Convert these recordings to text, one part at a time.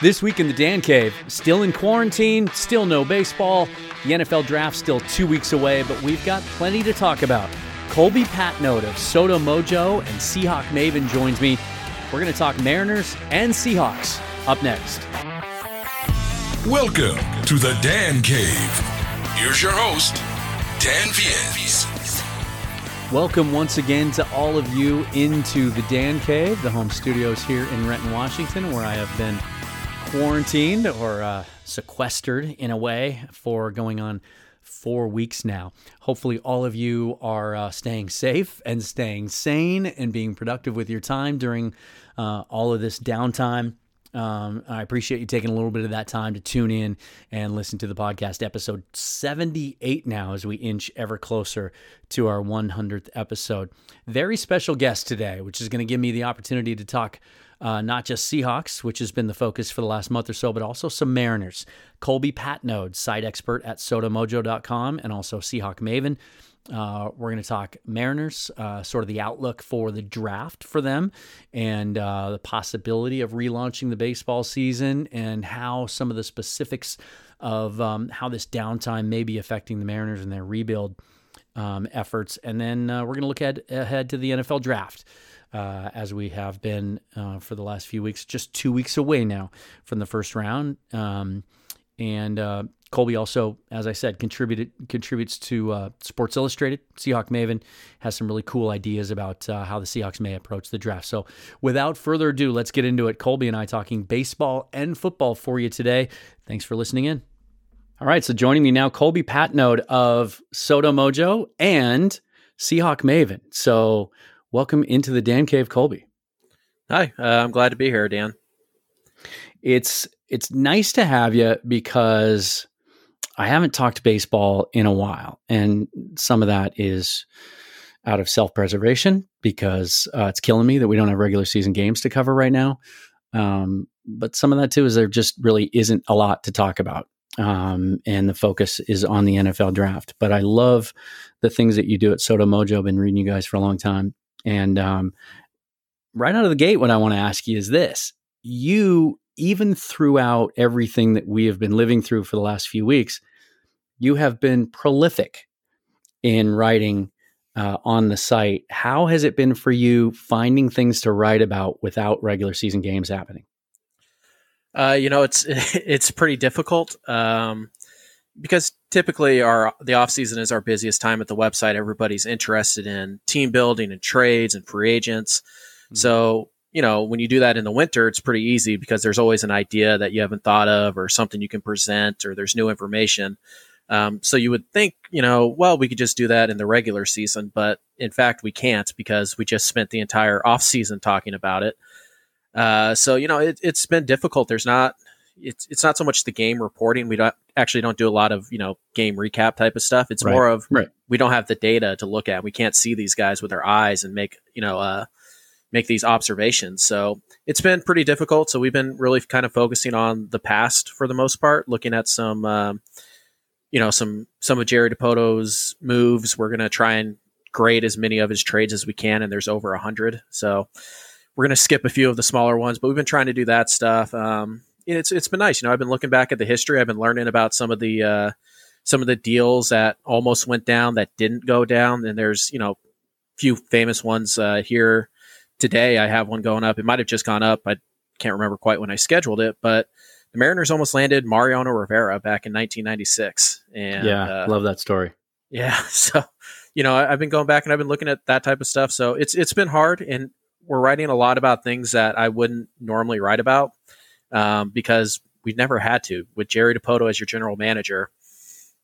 This week in the Dan Cave, still in quarantine, still no baseball. The NFL draft still two weeks away, but we've got plenty to talk about. Colby Patnode of Sodo Mojo and Seahawk Maven joins me. We're going to talk Mariners and Seahawks up next. Welcome to the Dan Cave. Here's your host, Dan Viens. Welcome once again to all of you into the Dan Cave, the home studios here in Renton, Washington, where I have been quarantined or uh, sequestered in a way for going on four weeks now. Hopefully, all of you are uh, staying safe and staying sane and being productive with your time during uh, all of this downtime. Um, I appreciate you taking a little bit of that time to tune in and listen to the podcast. Episode 78 now, as we inch ever closer to our 100th episode. Very special guest today, which is going to give me the opportunity to talk uh, not just Seahawks, which has been the focus for the last month or so, but also some Mariners. Colby Patnode, site expert at sodomojo.com, and also Seahawk Maven. Uh, we're going to talk Mariners, uh, sort of the outlook for the draft for them, and uh, the possibility of relaunching the baseball season, and how some of the specifics of um, how this downtime may be affecting the Mariners and their rebuild um, efforts. And then uh, we're going to look ahead, ahead to the NFL draft. Uh, as we have been uh, for the last few weeks, just two weeks away now from the first round. Um, and uh, Colby also, as I said, contributed contributes to uh, Sports Illustrated. Seahawk Maven has some really cool ideas about uh, how the Seahawks may approach the draft. So, without further ado, let's get into it. Colby and I talking baseball and football for you today. Thanks for listening in. All right, so joining me now, Colby Patnode of Sodo Mojo and Seahawk Maven. So, welcome into the Dan Cave, Colby. Hi, uh, I'm glad to be here, Dan. It's it's nice to have you because I haven't talked baseball in a while, and some of that is out of self preservation because uh, it's killing me that we don't have regular season games to cover right now. Um, but some of that too is there just really isn't a lot to talk about. Um, and the focus is on the NFL draft. But I love the things that you do at Sodo Mojo. I've been reading you guys for a long time. And um, right out of the gate, what I want to ask you is this you even throughout everything that we have been living through for the last few weeks, you have been prolific in writing uh, on the site. How has it been for you finding things to write about without regular season games happening? Uh, you know, it's it's pretty difficult um, because typically our the off season is our busiest time at the website. Everybody's interested in team building and trades and free agents. Mm-hmm. So you know, when you do that in the winter, it's pretty easy because there's always an idea that you haven't thought of or something you can present or there's new information. Um, so you would think, you know, well, we could just do that in the regular season, but in fact, we can't because we just spent the entire off season talking about it. Uh, so you know, it, has been difficult. There's not, it's it's not so much the game reporting. We don't actually don't do a lot of you know game recap type of stuff. It's right. more of right. we don't have the data to look at. We can't see these guys with our eyes and make you know uh, make these observations. So it's been pretty difficult. So we've been really kind of focusing on the past for the most part, looking at some, um, you know, some some of Jerry Dipoto's moves. We're going to try and grade as many of his trades as we can, and there's over a hundred. So we're going to skip a few of the smaller ones, but we've been trying to do that stuff. Um, it's it's been nice. You know, I've been looking back at the history. I've been learning about some of the uh, some of the deals that almost went down that didn't go down, and there's you know few famous ones uh, here today I have one going up. It might have just gone up. I can't remember quite when I scheduled it, but the Mariners almost landed Mariano Rivera back in 1996. And yeah, uh, love that story. Yeah, so you know I've been going back and I've been looking at that type of stuff. So it's it's been hard, and we're writing a lot about things that I wouldn't normally write about um, because we've never had to. With Jerry Dipoto as your general manager,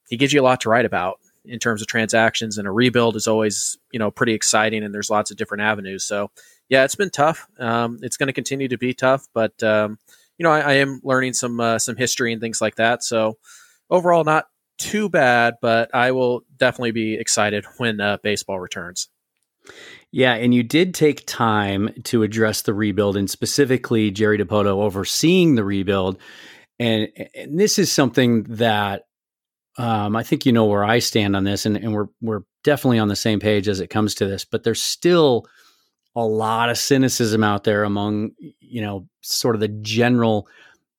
he gives you a lot to write about in terms of transactions, and a rebuild is always you know pretty exciting, and there's lots of different avenues. So yeah, it's been tough. Um, it's going to continue to be tough, but um, you know, I, I, am learning some uh, some history and things like that. So overall, not too bad, but I will definitely be excited when uh, baseball returns. Yeah, and you did take time to address the rebuild, and specifically Jerry Dipoto overseeing the rebuild. And, and this is something that um, I think you know where I stand on this, and, and we're we're definitely on the same page as it comes to this. But there's still a lot of cynicism out there among you know sort of the general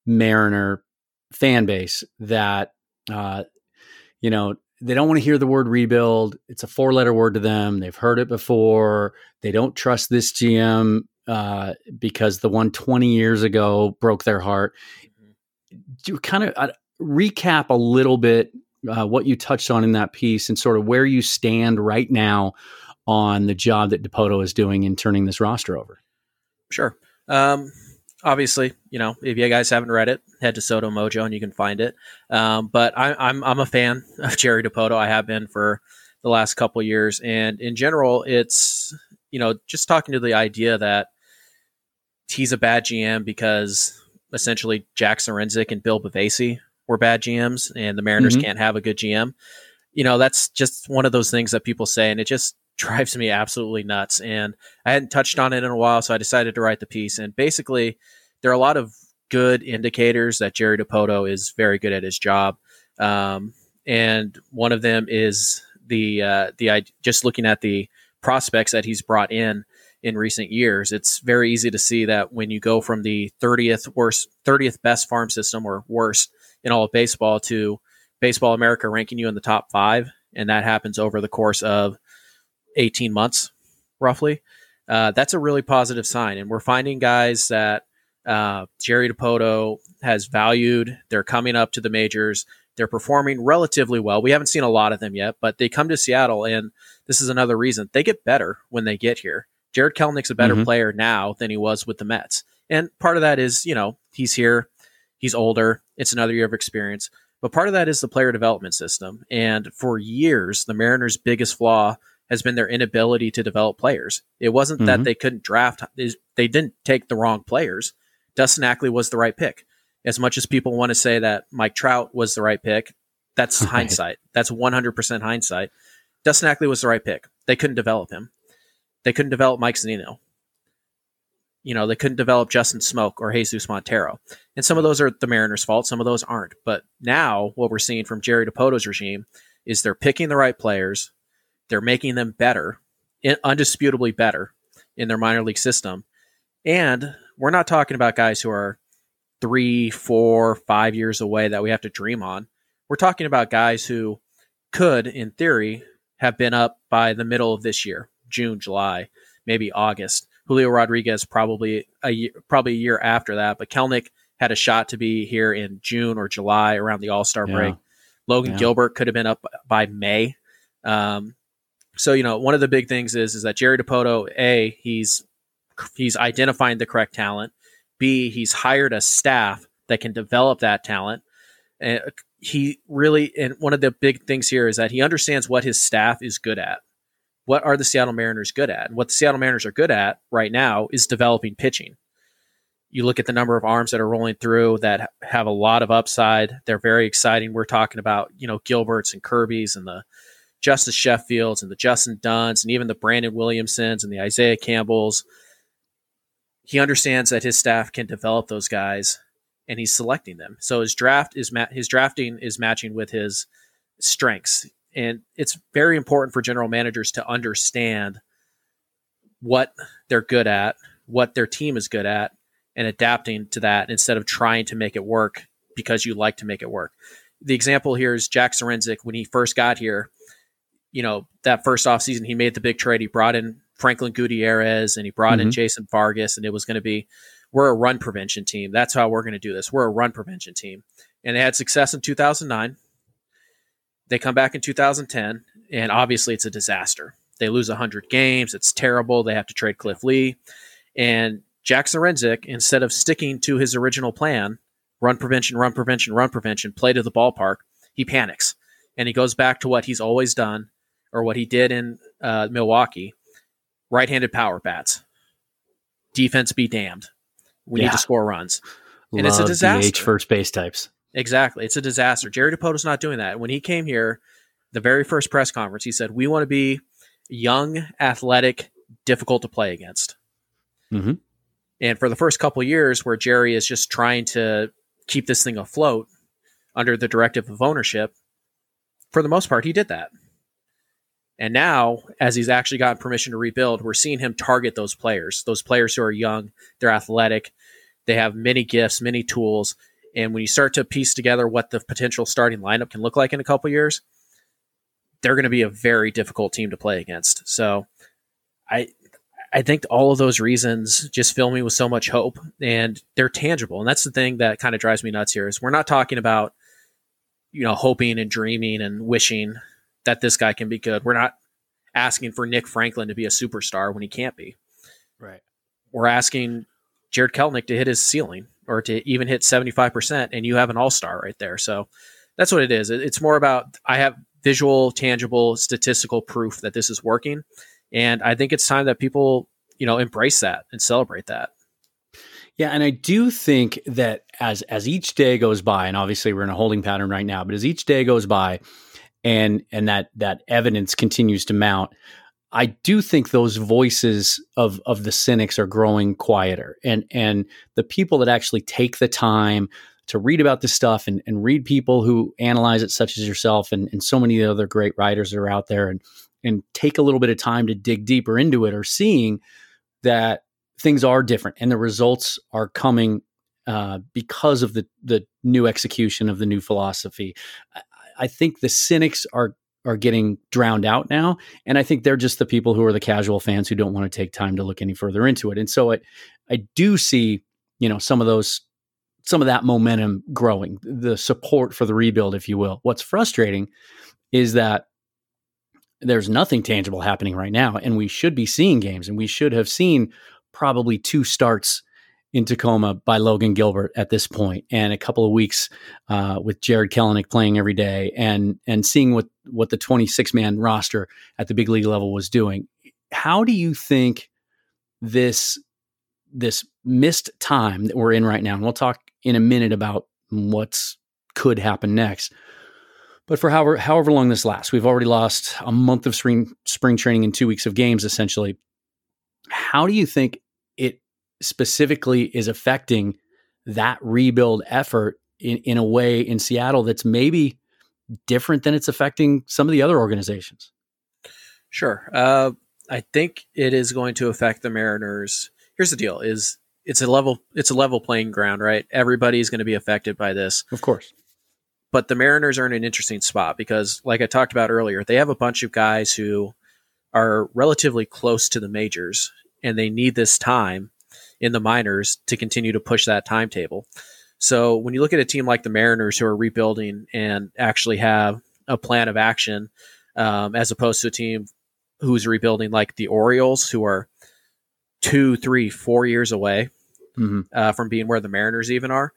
Mariner fan base that, uh, you know, they don't want to hear the word rebuild. It's a four letter word to them. They've heard it before. They don't trust this GM uh, because the one 20 years ago broke their heart. Do you kind of uh, recap a little bit uh, what you touched on in that piece and sort of where you stand right now on the job that Dipoto is doing in turning this roster over? Sure. Um, obviously, you know, if you guys haven't read it, head to Sodo Mojo and you can find it. Um, but I, I'm I'm a fan of Jerry Dipoto. I have been for the last couple years, and in general, it's you know just talking to the idea that he's a bad GM because essentially Jack Zduriencik and Bill Bavasi were bad GMs, and the Mariners mm-hmm. can't have a good GM. You know, that's just one of those things that people say, and it just drives me absolutely nuts. And I hadn't touched on it in a while, so I decided to write the piece. And basically, there are a lot of good indicators that Jerry Dipoto is very good at his job. Um, and one of them is the uh, the just looking at the prospects that he's brought in in recent years. It's very easy to see that when you go from the 30th worst, 30th best farm system or worst in all of baseball to Baseball America ranking you in the top five, and that happens over the course of 18 months, roughly. Uh, that's a really positive sign. And we're finding guys that uh, Jerry Dipoto has valued. They're coming up to the majors. They're performing relatively well. We haven't seen a lot of them yet, but they come to Seattle, and this is another reason they get better when they get here. Jared Kelenic's a better mm-hmm. player now than he was with the Mets. And part of that is, you know, he's here, he's older, it's another year of experience. But part of that is the player development system. And for years, the Mariners' biggest flaw has been their inability to develop players. It wasn't mm-hmm. that they couldn't draft, they didn't take the wrong players. Dustin Ackley was the right pick. As much as people want to say that Mike Trout was the right pick, that's right. hindsight. That's 100% hindsight. Dustin Ackley was the right pick. They couldn't develop him. They couldn't develop Mike Zunino. You know, they couldn't develop Justin Smoak or Jesus Montero. And some of those are the Mariners' fault. Some of those aren't. But now what we're seeing from Jerry Dipoto's regime is they're picking the right players. They're making them better, undisputably better in their minor league system. And we're not talking about guys who are three, four, five years away that we have to dream on. We're talking about guys who could, in theory, have been up by the middle of this year, June, July, maybe August. Julio Rodriguez probably a year, probably a year after that, but Kelenic had a shot to be here in June or July around the All Star yeah. break. Logan yeah. Gilbert could have been up by May. Um, so you know, one of the big things is is that Jerry Dipoto a he's he's identifying the correct talent. B, he's hired a staff that can develop that talent. And he really, and one of the big things here is that he understands what his staff is good at. What are the Seattle Mariners good at? And what the Seattle Mariners are good at right now is developing pitching. You look at the number of arms that are rolling through that have a lot of upside. They're very exciting. We're talking about, you know, Gilberts and Kirby's and the Justice Sheffields and the Justin Dunns and even the Brandon Williamsons and the Isaiah Campbells he understands that his staff can develop those guys and he's selecting them. So his draft is ma- his drafting is matching with his strengths. And it's very important for general managers to understand what they're good at, what their team is good at, and adapting to that instead of trying to make it work because you like to make it work. The example here is Jack Zduriencik when he first got here. You know, that first offseason, he made the big trade. He brought in Franklin Gutierrez and he brought mm-hmm. in Jason Vargas, and it was going to be we're a run prevention team. That's how we're going to do this. We're a run prevention team, and they had success in 2009. They come back in 2010, and obviously it's a disaster. They lose 100 games. It's terrible. They have to trade Cliff Lee, and Jack Zduriencik, instead of sticking to his original plan, run prevention, run prevention, run prevention, play to the ballpark, he panics and he goes back to what he's always done or what he did in uh, Milwaukee right-handed power bats. Defense be damned. We yeah. need to score runs. And Love it's a disaster. DH first base types. Exactly. It's a disaster. Jerry Dipoto's not doing that. When he came here, the very first press conference, he said, We want to be young, athletic, difficult to play against. Mm-hmm. And for the first couple years, where Jerry is just trying to keep this thing afloat under the directive of ownership, for the most part, he did that. And now, as he's actually gotten permission to rebuild, we're seeing him target those players, those players who are young, they're athletic, they have many gifts, many tools, And when you start to piece together what the potential starting lineup can look like in a couple years, they're going to be a very difficult team to play against. So I I think all of those reasons just fill me with so much hope and they're tangible. And that's the thing that kind of drives me nuts here is we're not talking about you know hoping and dreaming and wishing that this guy can be good. We're not asking for Nick Franklin to be a superstar when he can't be. Right. We're asking Jared Kelenic to hit his ceiling or to even hit 75% and you have an all-star right there. So that's what it is. It's more about I have visual, tangible, statistical proof that this is working. And I think it's time that people, you know, embrace that and celebrate that. Yeah, and I do think that as as each day goes by, and obviously we're in a holding pattern right now, but as each day goes by, and and that that evidence continues to mount, I do think those voices of of the cynics are growing quieter, and and the people that actually take the time to read about this stuff and, and read people who analyze it, such as yourself and, and so many other great writers that are out there, and and take a little bit of time to dig deeper into it, are seeing that things are different and the results are coming uh, because of the the new execution of the new philosophy. I, think the cynics are are getting drowned out now, and I think they're just the people who are the casual fans who don't want to take time to look any further into it. And so I I do see you know some of those some of that momentum growing, the support for the rebuild, if you will. What's frustrating is that there's nothing tangible happening right now, and we should be seeing games, and we should have seen probably two starts in Tacoma by Logan Gilbert at this point, and a couple of weeks uh, with Jared Kelenic playing every day, and and seeing what what the 26 man roster at the big league level was doing. How do you think this this missed time that we're in right now, and we'll talk in a minute about what's could happen next. But for however however long this lasts, we've already lost a month of spring spring training and two weeks of games essentially. How do you think it specifically is affecting that rebuild effort in, in a way in Seattle that's maybe different than it's affecting some of the other organizations? Sure. Uh, I think it is going to affect the Mariners. Here's the deal: is it's a level it's a level playing ground, right? Everybody's going to be affected by this, of course. But the Mariners are in an interesting spot because, like I talked about earlier, they have a bunch of guys who are relatively close to the majors, and they need this time in the minors to continue to push that timetable. So when you look at a team like the Mariners who are rebuilding and actually have a plan of action, um, as opposed to a team who's rebuilding like the Orioles, who are two, three, four years away mm-hmm. uh, from being where the Mariners even are,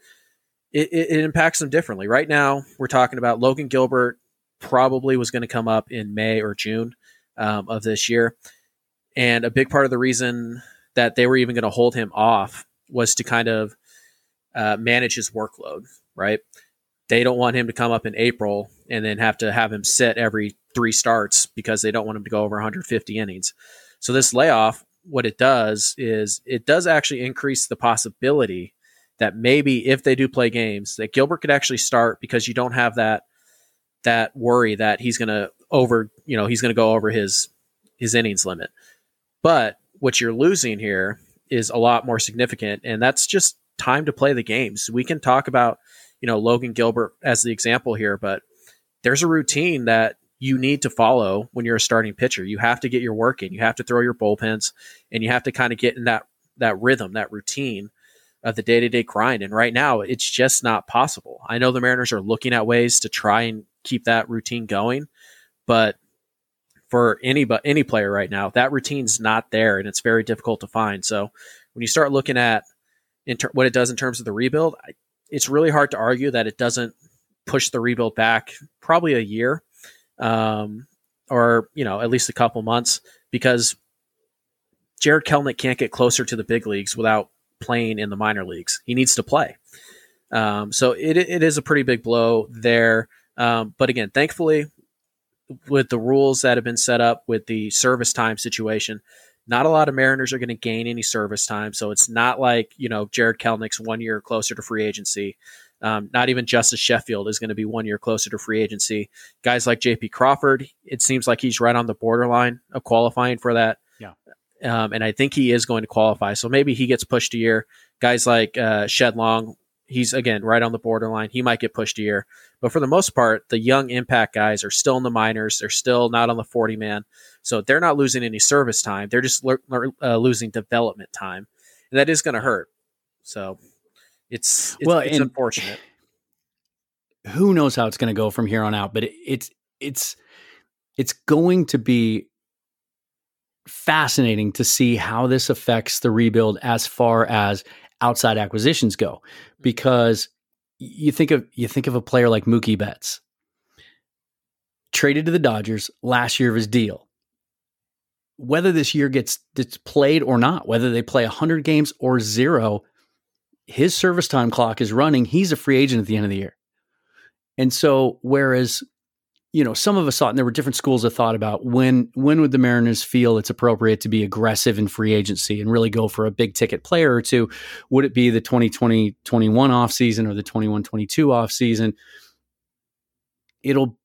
it, it, it impacts them differently. Right now, we're talking about Logan Gilbert probably was going to come up in May or June um, of this year. And a big part of the reason that they were even going to hold him off was to kind of uh, manage his workload, right? They don't want him to come up in April and then have to have him sit every three starts because they don't want him to go over 150 innings. So this layoff, what it does is it does actually increase the possibility that maybe if they do play games, that Gilbert could actually start because you don't have that that worry that he's going to over, you know, he's going to go over his his innings limit. But what you're losing here is a lot more significant, and that's just time to play the games. We can talk about, you know, Logan Gilbert as the example here, but there's a routine that you need to follow when you're a starting pitcher. You have to get your work in. You have to throw your bullpens, and you have to kind of get in that that rhythm, that routine of the day to day grind. And right now, it's just not possible. I know the Mariners are looking at ways to try and keep that routine going, but for any but any player right now, that routine's not there, and it's very difficult to find. So when you start looking at ter- what it does in terms of the rebuild, it's really hard to argue that it doesn't push the rebuild back probably a year, um, or you know at least a couple months because Jared Kelenic can't get closer to the big leagues without playing in the minor leagues. He needs to play. Um, so it, it is a pretty big blow there. Um, but again, thankfully, with the rules that have been set up with the service time situation, not a lot of Mariners are going to gain any service time. So it's not like, you know, Jared Kelenic's one year closer to free agency. Um, not even Justice Sheffield is going to be one year closer to free agency. Guys like JP Crawford, it seems like he's right on the borderline of qualifying for that Yeah. um, and I think he is going to qualify. So maybe he gets pushed a year. Guys like uh, Shed Long, he's again right on the borderline. He might get pushed a year, but for the most part, the young impact guys are still in the minors. They're still not on the 40 man, so they're not losing any service time. They're just le- uh, losing development time, and that is going to hurt. So it's, it's well, it's unfortunate. Who knows how it's going to go from here on out? But it, it's it's it's going to be fascinating to see how this affects the rebuild as far as outside acquisitions go. Because you think of you think of a player like Mookie Betts. Traded to the Dodgers last year of his deal. Whether this year gets, played or not whether they play 100 games or 0 his service time clock is running. He's a free agent at the end of the year. And so whereas you know, some of us thought, and there were different schools of thought about when when would the Mariners feel it's appropriate to be aggressive in free agency and really go for a big ticket player or two? Would it be the 2020 21 off season or the 21 22 off season? It'll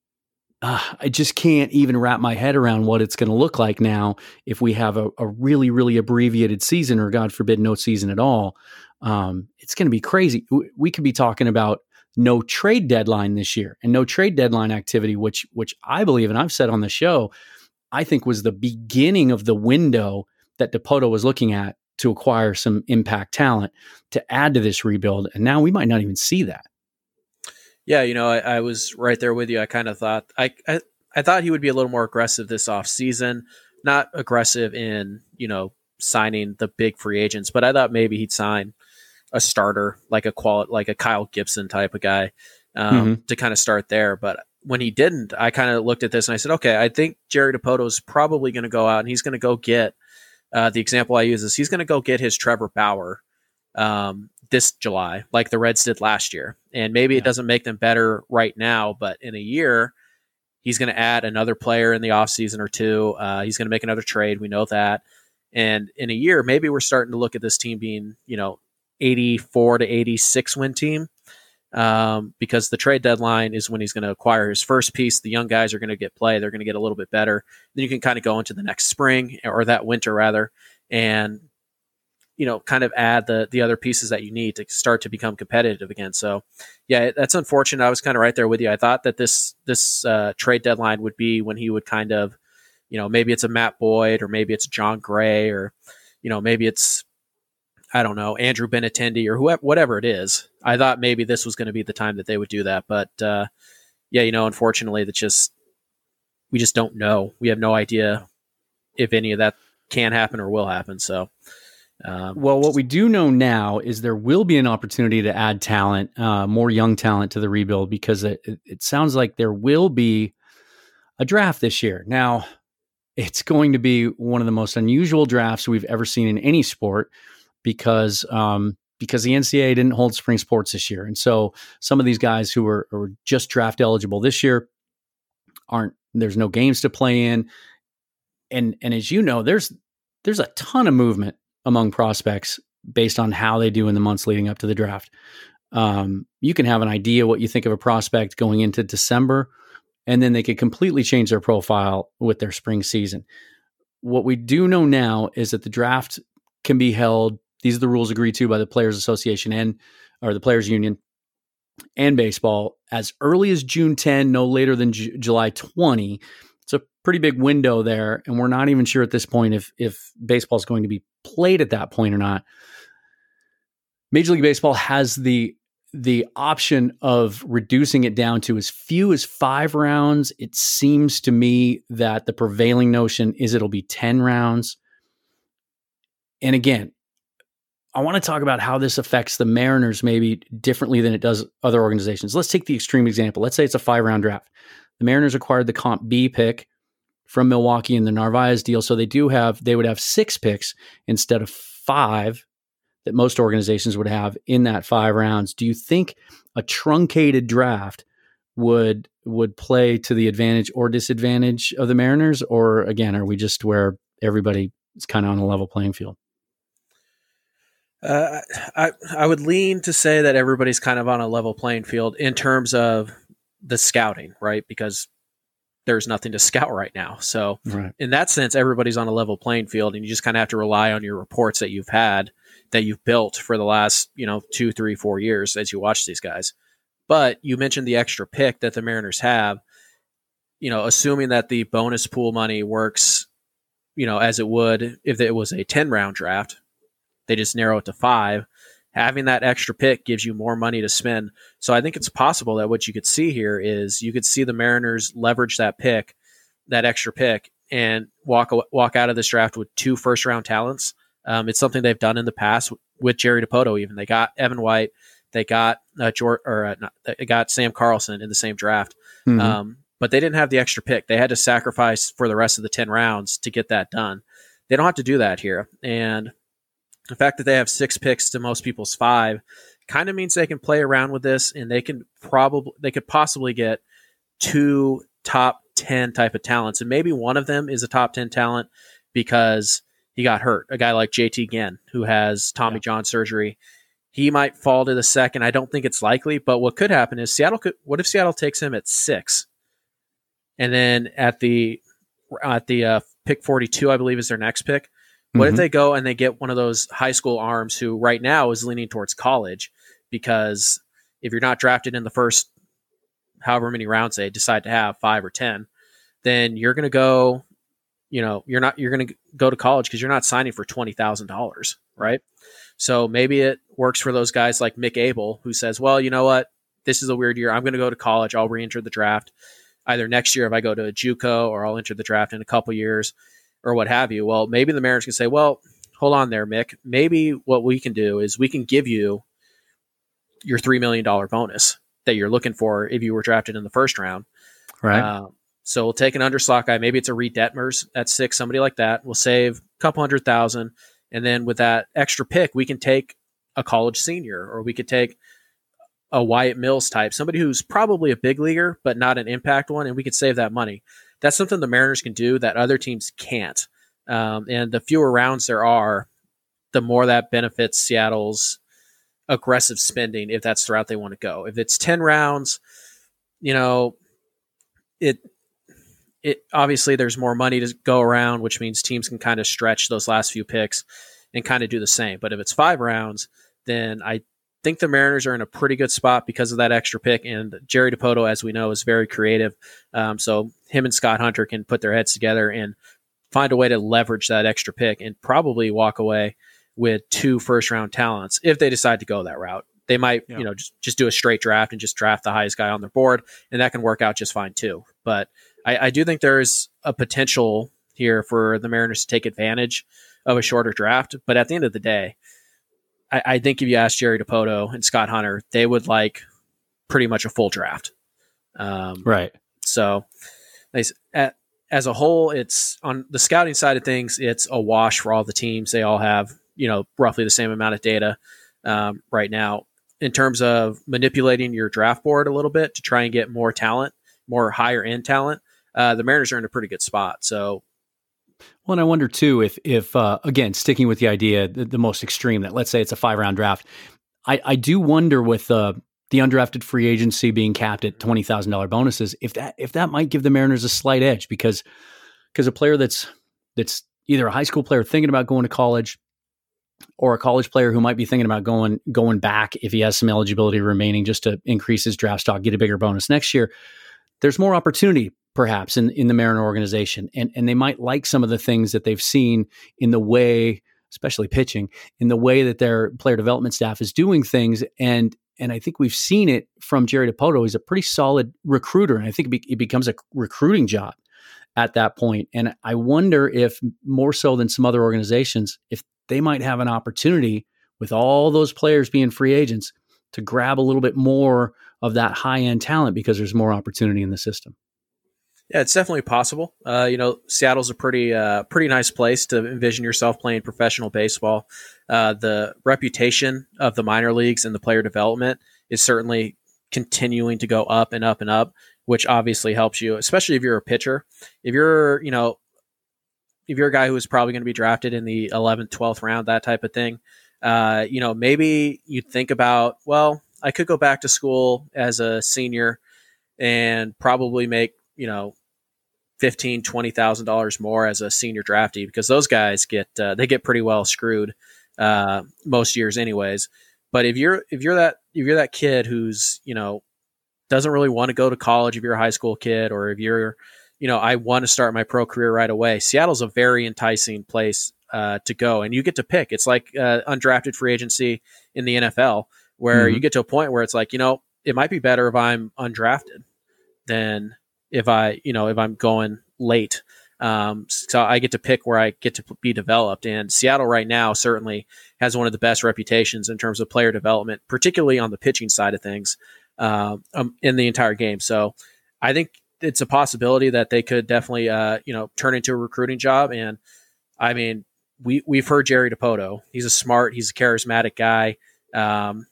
uh, I just can't even wrap my head around what it's going to look like now if we have a, a, really, really abbreviated season or, God forbid, no season at all. Um, it's going to be crazy. We could be talking about no trade deadline this year and no trade deadline activity, which which I believe, and I've said on the show, I think was the beginning of the window that Dipoto was looking at to acquire some impact talent to add to this rebuild. And now we might not even see that. Yeah, you know, I, I was right there with you. I kind of thought I, I I thought he would be a little more aggressive this off season, not aggressive in, you know, signing the big free agents, but I thought maybe he'd sign a starter, like a qual like a Kyle Gibson type of guy, um, mm-hmm. to kind of start there. But when he didn't, I kind of looked at this and I said, okay, I think Jerry Dipoto is probably going to go out and he's going to go get. Uh, the example I use is he's going to go get his Trevor Bauer um, this July, like the Reds did last year. And maybe yeah. it doesn't make them better right now, but in a year, he's going to add another player in the offseason or two. Uh, he's going to make another trade. We know that. And in a year, maybe we're starting to look at this team being, you know, 84 to 86 win team um, because the trade deadline is when he's going to acquire his first piece. The young guys are going to get play. They're going to get a little bit better. Then you can kind of go into the next spring or that winter rather, and you know, kind of add the the other pieces that you need to start to become competitive again. So, yeah, that's unfortunate. I was kind of right there with you. I thought that this this uh, trade deadline would be when he would kind of, you know, maybe it's a Matt Boyd or maybe it's Jon Gray or, you know, maybe it's I don't know, Andrew Benintendi or whoever, whatever it is. I thought maybe this was going to be the time that they would do that, but uh, yeah, you know, unfortunately, that just we just don't know. We have no idea if any of that can happen or will happen. So, um, well, what we do know now is there will be an opportunity to add talent, uh, more young talent to the rebuild because it, it sounds like there will be a draft this year. Now, it's going to be one of the most unusual drafts we've ever seen in any sport because um, because the NCAA didn't hold spring sports this year, and so some of these guys who are, are just draft eligible this year aren't. There's no games to play in, and and as you know, there's there's a ton of movement among prospects based on how they do in the months leading up to the draft. Um, you can have an idea what you think of a prospect going into December, and then they could completely change their profile with their spring season. What we do know now is that the draft can be held these are the rules agreed to by the Players Association and or the Players Union and baseball as early as June 10, no later than J- July 20. It's a pretty big window there, and we're not even sure at this point if if baseball is going to be played at that point or not. Major League Baseball has the the option of reducing it down to as few as five rounds. It seems to me that the prevailing notion is it'll be 10 rounds. And again, I want to talk about how this affects the Mariners maybe differently than it does other organizations. Let's take the extreme example. Let's say it's a five round draft. The Mariners acquired the comp B pick from Milwaukee in the Narvaez deal. So they do have, they would have six picks instead of five that most organizations would have in that five rounds. Do you think a truncated draft would would play to the advantage or disadvantage of the Mariners? Or again, are we just where everybody is kind of on a level playing field? Uh, I I would lean to say that everybody's kind of on a level playing field in terms of the scouting, right? Because there's nothing to scout right now. So Right. in that sense, everybody's on a level playing field, and you just kind of have to rely on your reports that you've had that you've built for the last you know two, three, four years as you watch these guys. But you mentioned the extra pick that the Mariners have. You know, assuming that the bonus pool money works, you know, as it would if it was a ten round draft, they just narrow it to five. Having that extra pick gives you more money to spend. So I think it's possible that what you could see here is you could see the Mariners leverage that pick, that extra pick, and walk walk out of this draft with two first round talents. Um, it's something they've done in the past with Jerry Dipoto. Even they got Evan White, they got uh, George, or uh, not, they got Sam Carlson in the same draft. Mhm. Um, but they didn't have the extra pick. They had to sacrifice for the rest of the 10 rounds to get that done. They don't have to do that here. And the fact that they have six picks to most people's five kind of means they can play around with this and they can probably, they could possibly get two top 10 type of talents. And maybe one of them is a top 10 talent because he got hurt. A guy like JT Ginn, who has Tommy Yeah. John surgery. He might fall to the second. I don't think it's likely, but what could happen is Seattle could. What if Seattle takes him at six, and then at the at the uh, pick forty two, I believe is their next pick. What if Mhm. they go and they get one of those high school arms who right now is leaning towards college because if you're not drafted in the first however many rounds they decide to have, five or ten, then you're going to go, you know, you're not you're going to go to college because you're not signing for twenty thousand dollars, right? So maybe it works for those guys like Mick Abel who says, well, you know what, this is a weird year. I'm going to go to college. I'll re-enter the draft either next year if I go to a JUCO or I'll enter the draft in a couple years or what have you. Well, maybe the Mariners can say, well, hold on there, Mick. Maybe what we can do is we can give you your $3 million bonus that you're looking for if you were drafted in the first round. right. Uh, so we'll take an underslot guy. Maybe it's a Reid Detmers at six, somebody like that. We'll save a couple hundred thousand. And then with that extra pick, we can take a college senior or we could take a Wyatt Mills type, somebody who's probably a big leaguer, but not an impact one. And we could save that money. That's something the Mariners can do that other teams can't. Um, and the fewer rounds there are, the more that benefits Seattle's aggressive spending if that's the route they want to go. If it's 10 rounds, you know, it it obviously there's more money to go around, which means teams can kind of stretch those last few picks and kind of do the same. But if it's five rounds, then I think the Mariners are in a pretty good spot because of that extra pick. And Jerry Dipoto, as we know, is very creative. Um, so him and Scott Hunter can put their heads together and find a way to leverage that extra pick and probably walk away with two first round talents if they decide to go that route. They might, Yeah. you know, just, just do a straight draft and just draft the highest guy on their board, and that can work out just fine too. But I, I do think there's a potential here for the Mariners to take advantage of a shorter draft. But at the end of the day, I, I think if you ask Jerry Dipoto and Scott Hunter, they would like pretty much a full draft. Um, right. so, as a whole, it's on the scouting side of things. It's a wash for all the teams. They all have you know roughly the same amount of data um, right now. In terms of manipulating your draft board a little bit to try and get more talent, more higher end talent, uh, the Mariners are in a pretty good spot. So Well, and I wonder too if, if uh, again, sticking with the idea, the, the most extreme, that let's say it's a five round draft, I, I do wonder with uh, the undrafted free agency being capped at twenty thousand dollar bonuses, if that if that might give the Mariners a slight edge because because a player that's that's either a high school player thinking about going to college or a college player who might be thinking about going going back if he has some eligibility remaining just to increase his draft stock, get a bigger bonus next year. There's more opportunity perhaps in in the Mariner organization, and and they might like some of the things that they've seen in the way, especially pitching, in the way that their player development staff is doing things, and and I think we've seen it from Jerry Dipoto. He's a pretty solid recruiter, and I think it, be, it becomes a recruiting job at that point. And I wonder if more so than some other organizations, if they might have an opportunity with all those players being free agents to grab a little bit more of that high end talent because there's more opportunity in the system. Yeah, it's definitely possible. Uh, you know, Seattle's a pretty uh, pretty nice place to envision yourself playing professional baseball. Uh, the reputation of the minor leagues and the player development is certainly continuing to go up and up and up, which obviously helps you, especially if you're a pitcher. If you're, you know, if you're a guy who is probably going to be drafted in the 11th, 12th round, that type of thing, uh, you know, maybe you think about, well, I could go back to school as a senior and probably make, you know, fifteen, twenty thousand dollars more as a senior draftee because those guys get uh, they get pretty well screwed uh, most years, anyways. But if you're if you're that if you're that kid who's you know doesn't really want to go to college, if you're a high school kid, or if you're you know I want to start my pro career right away, Seattle's a very enticing place uh, to go, and you get to pick. It's like uh, undrafted free agency in the NFL, where mm-hmm. you get to a point where it's like you know it might be better if I'm undrafted than if I you know if I'm going late. Um, so I get to pick where I get to be developed. And Seattle right now certainly has one of the best reputations in terms of player development, particularly on the pitching side of things uh, um, in the entire game. So I think it's a possibility that they could definitely, uh, you know, turn into a recruiting job. And I mean, we we've heard Jerry Dipoto. He's a smart, he's a charismatic guy. Um,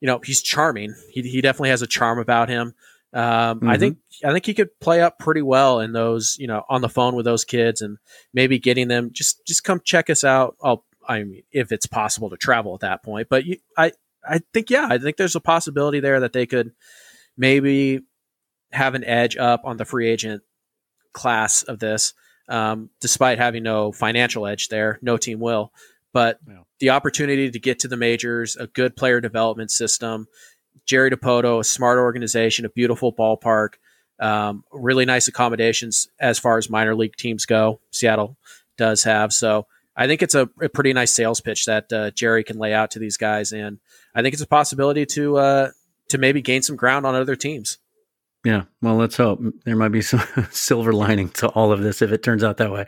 you know, he's charming. He, he definitely has a charm about him. Um, mm-hmm. I think I think he could play up pretty well in those, you know, on the phone with those kids and maybe getting them just just come check us out. I'll, I mean, if it's possible to travel at that point, but you, I I think yeah, I think there's a possibility there that they could maybe have an edge up on the free agent class of this, um, despite having no financial edge there. No team will, but yeah. the opportunity to get to the majors, a good player development system, Jerry Dipoto, a smart organization, a beautiful ballpark, um, really nice accommodations as far as minor league teams go. Seattle does have so. I think it's a, a pretty nice sales pitch that uh, Jerry can lay out to these guys, and I think it's a possibility to uh, to maybe gain some ground on other teams. Yeah, well, let's hope there might be some silver lining to all of this if it turns out that way.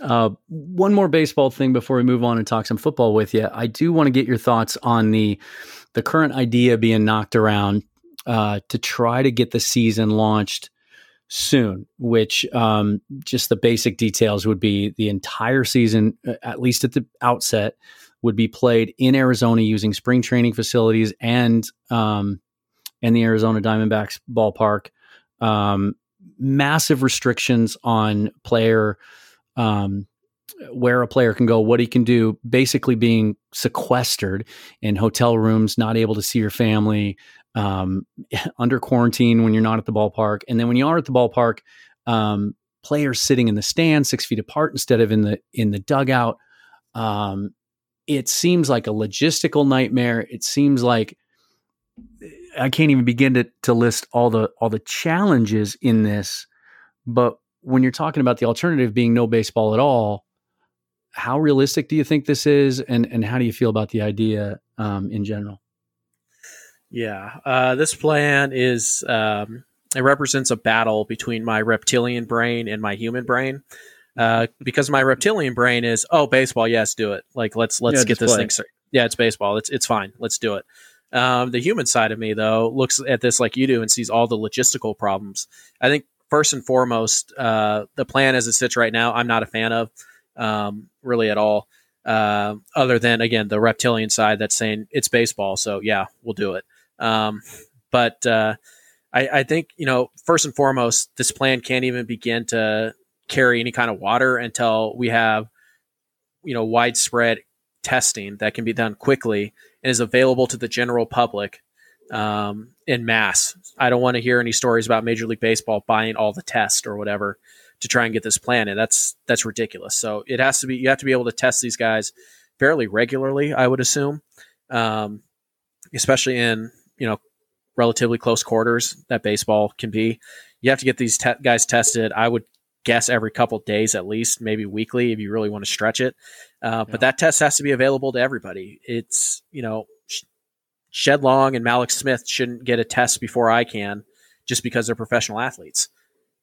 Uh, one more baseball thing before we move on and talk some football with you. I do want to get your thoughts on the the current idea being knocked around uh, to try to get the season launched soon. Which um, just the basic details would be the entire season, uh, at least at the outset, would be played in Arizona using spring training facilities and um, and the Arizona Diamondbacks ballpark. Um, massive restrictions on player um, where a player can go, what he can do, basically being sequestered in hotel rooms, not able to see your family, um, under quarantine when you're not at the ballpark, and then when you are at the ballpark, um, players sitting in the stand six feet apart instead of in the in the dugout. Um, it seems like a logistical nightmare. It seems like I can't even begin to to list all the all the challenges in this. But when you're talking about the alternative being no baseball at all, how realistic do you think this is, and and how do you feel about the idea um, in general? Yeah, uh, this plan is um, it represents a battle between my reptilian brain and my human brain. Uh, because my reptilian brain is oh baseball yes do it. Like let's let's yeah, get this play. thing yeah it's baseball it's it's fine let's do it. Um, the human side of me though looks at this like you do and sees all the logistical problems. I think first and foremost uh, the plan as it sits right now i'm not a fan of um, really at all uh, other than again the reptilian side that's saying it's baseball so yeah we'll do it um, but uh, I, I think you know first and foremost this plan can't even begin to carry any kind of water until we have, you know, widespread testing that can be done quickly and is available to the general public um, in mass. I don't want to hear any stories about Major League Baseball buying all the tests or whatever to try and get this plan and That's that's ridiculous. So it has to be you have to be able to test these guys fairly regularly, I would assume, um, especially in you know relatively close quarters that baseball can be. You have to get these te- guys tested. I would guess every couple days at least, maybe weekly if you really want to stretch it. Uh, but that test has to be available to everybody. It's you know, Shed Long and Mallex Smith shouldn't get a test before I can, just because they're professional athletes.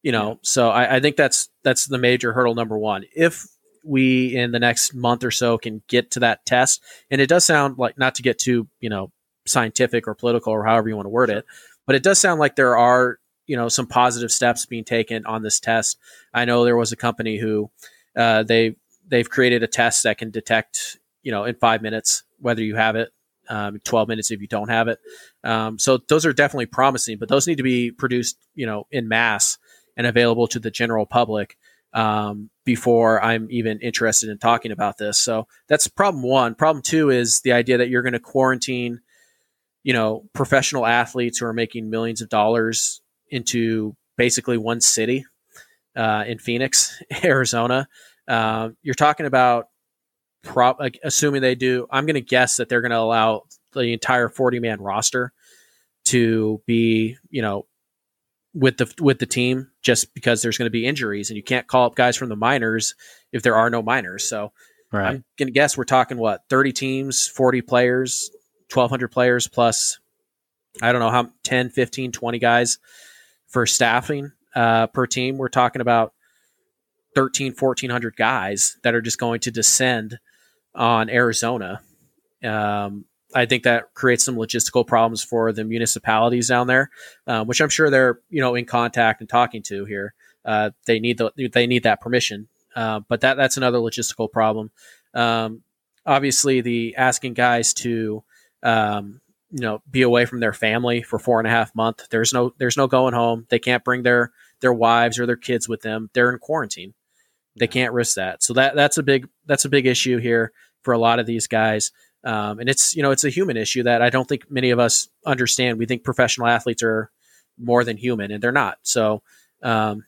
You know, yeah. so I, I think that's that's the major hurdle number one. If we in the next month or so can get to that test, and it does sound like not to get too you know scientific or political or however you want to word it, but it does sound like there are you know some positive steps being taken on this test. I know there was a company who uh, they they've created a test that can detect you know in five minutes whether you have it, um, twelve minutes if you don't have it. Um, so those are definitely promising, but those need to be produced you know in mass and available to the general public um, before I'm even interested in talking about this. So that's problem one. Problem two is the idea that you're going to quarantine, you know, professional athletes who are making millions of dollars into basically one city. uh, in Phoenix, Arizona. Uh, you're talking about assuming they do. I'm going to guess that they're going to allow the entire 40 man roster to be, you know, with the with the team just because there's going to be injuries and you can't call up guys from the minors if there are no minors. So right. I'm going to guess we're talking what 30 teams, 40 players, 1200 players plus I don't know how 10, 15, 20 guys for staffing uh, per team. We're talking about 13, 1400 guys that are just going to descend on Arizona. Um, I think that creates some logistical problems for the municipalities down there, um, which I'm sure they're you know in contact and talking to here. Uh, they need the they need that permission, uh, but that that's another logistical problem. Um, obviously, the asking guys to um, you know be away from their family for four and a half months. There's no there's no going home. They can't bring their their wives or their kids with them. They're in quarantine. They can't risk that. So that that's a big that's a big issue here for a lot of these guys. Um, and it's you know it's a human issue that I don't think many of us understand. We think professional athletes are more than human, and they're not. So, um,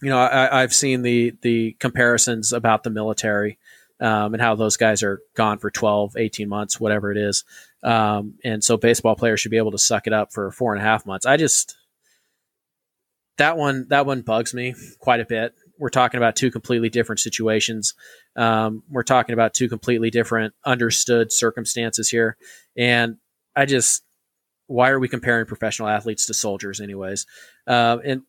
you know, I, have seen the the comparisons about the military um, and how those guys are gone for 12, 18 months, whatever it is. Um, and so, baseball players should be able to suck it up for four and a half months. I just that one that one bugs me quite a bit we're talking about two completely different situations. Um, we're talking about two completely different understood circumstances here. And I just, why are we comparing professional athletes to soldiers, anyways? Uh, and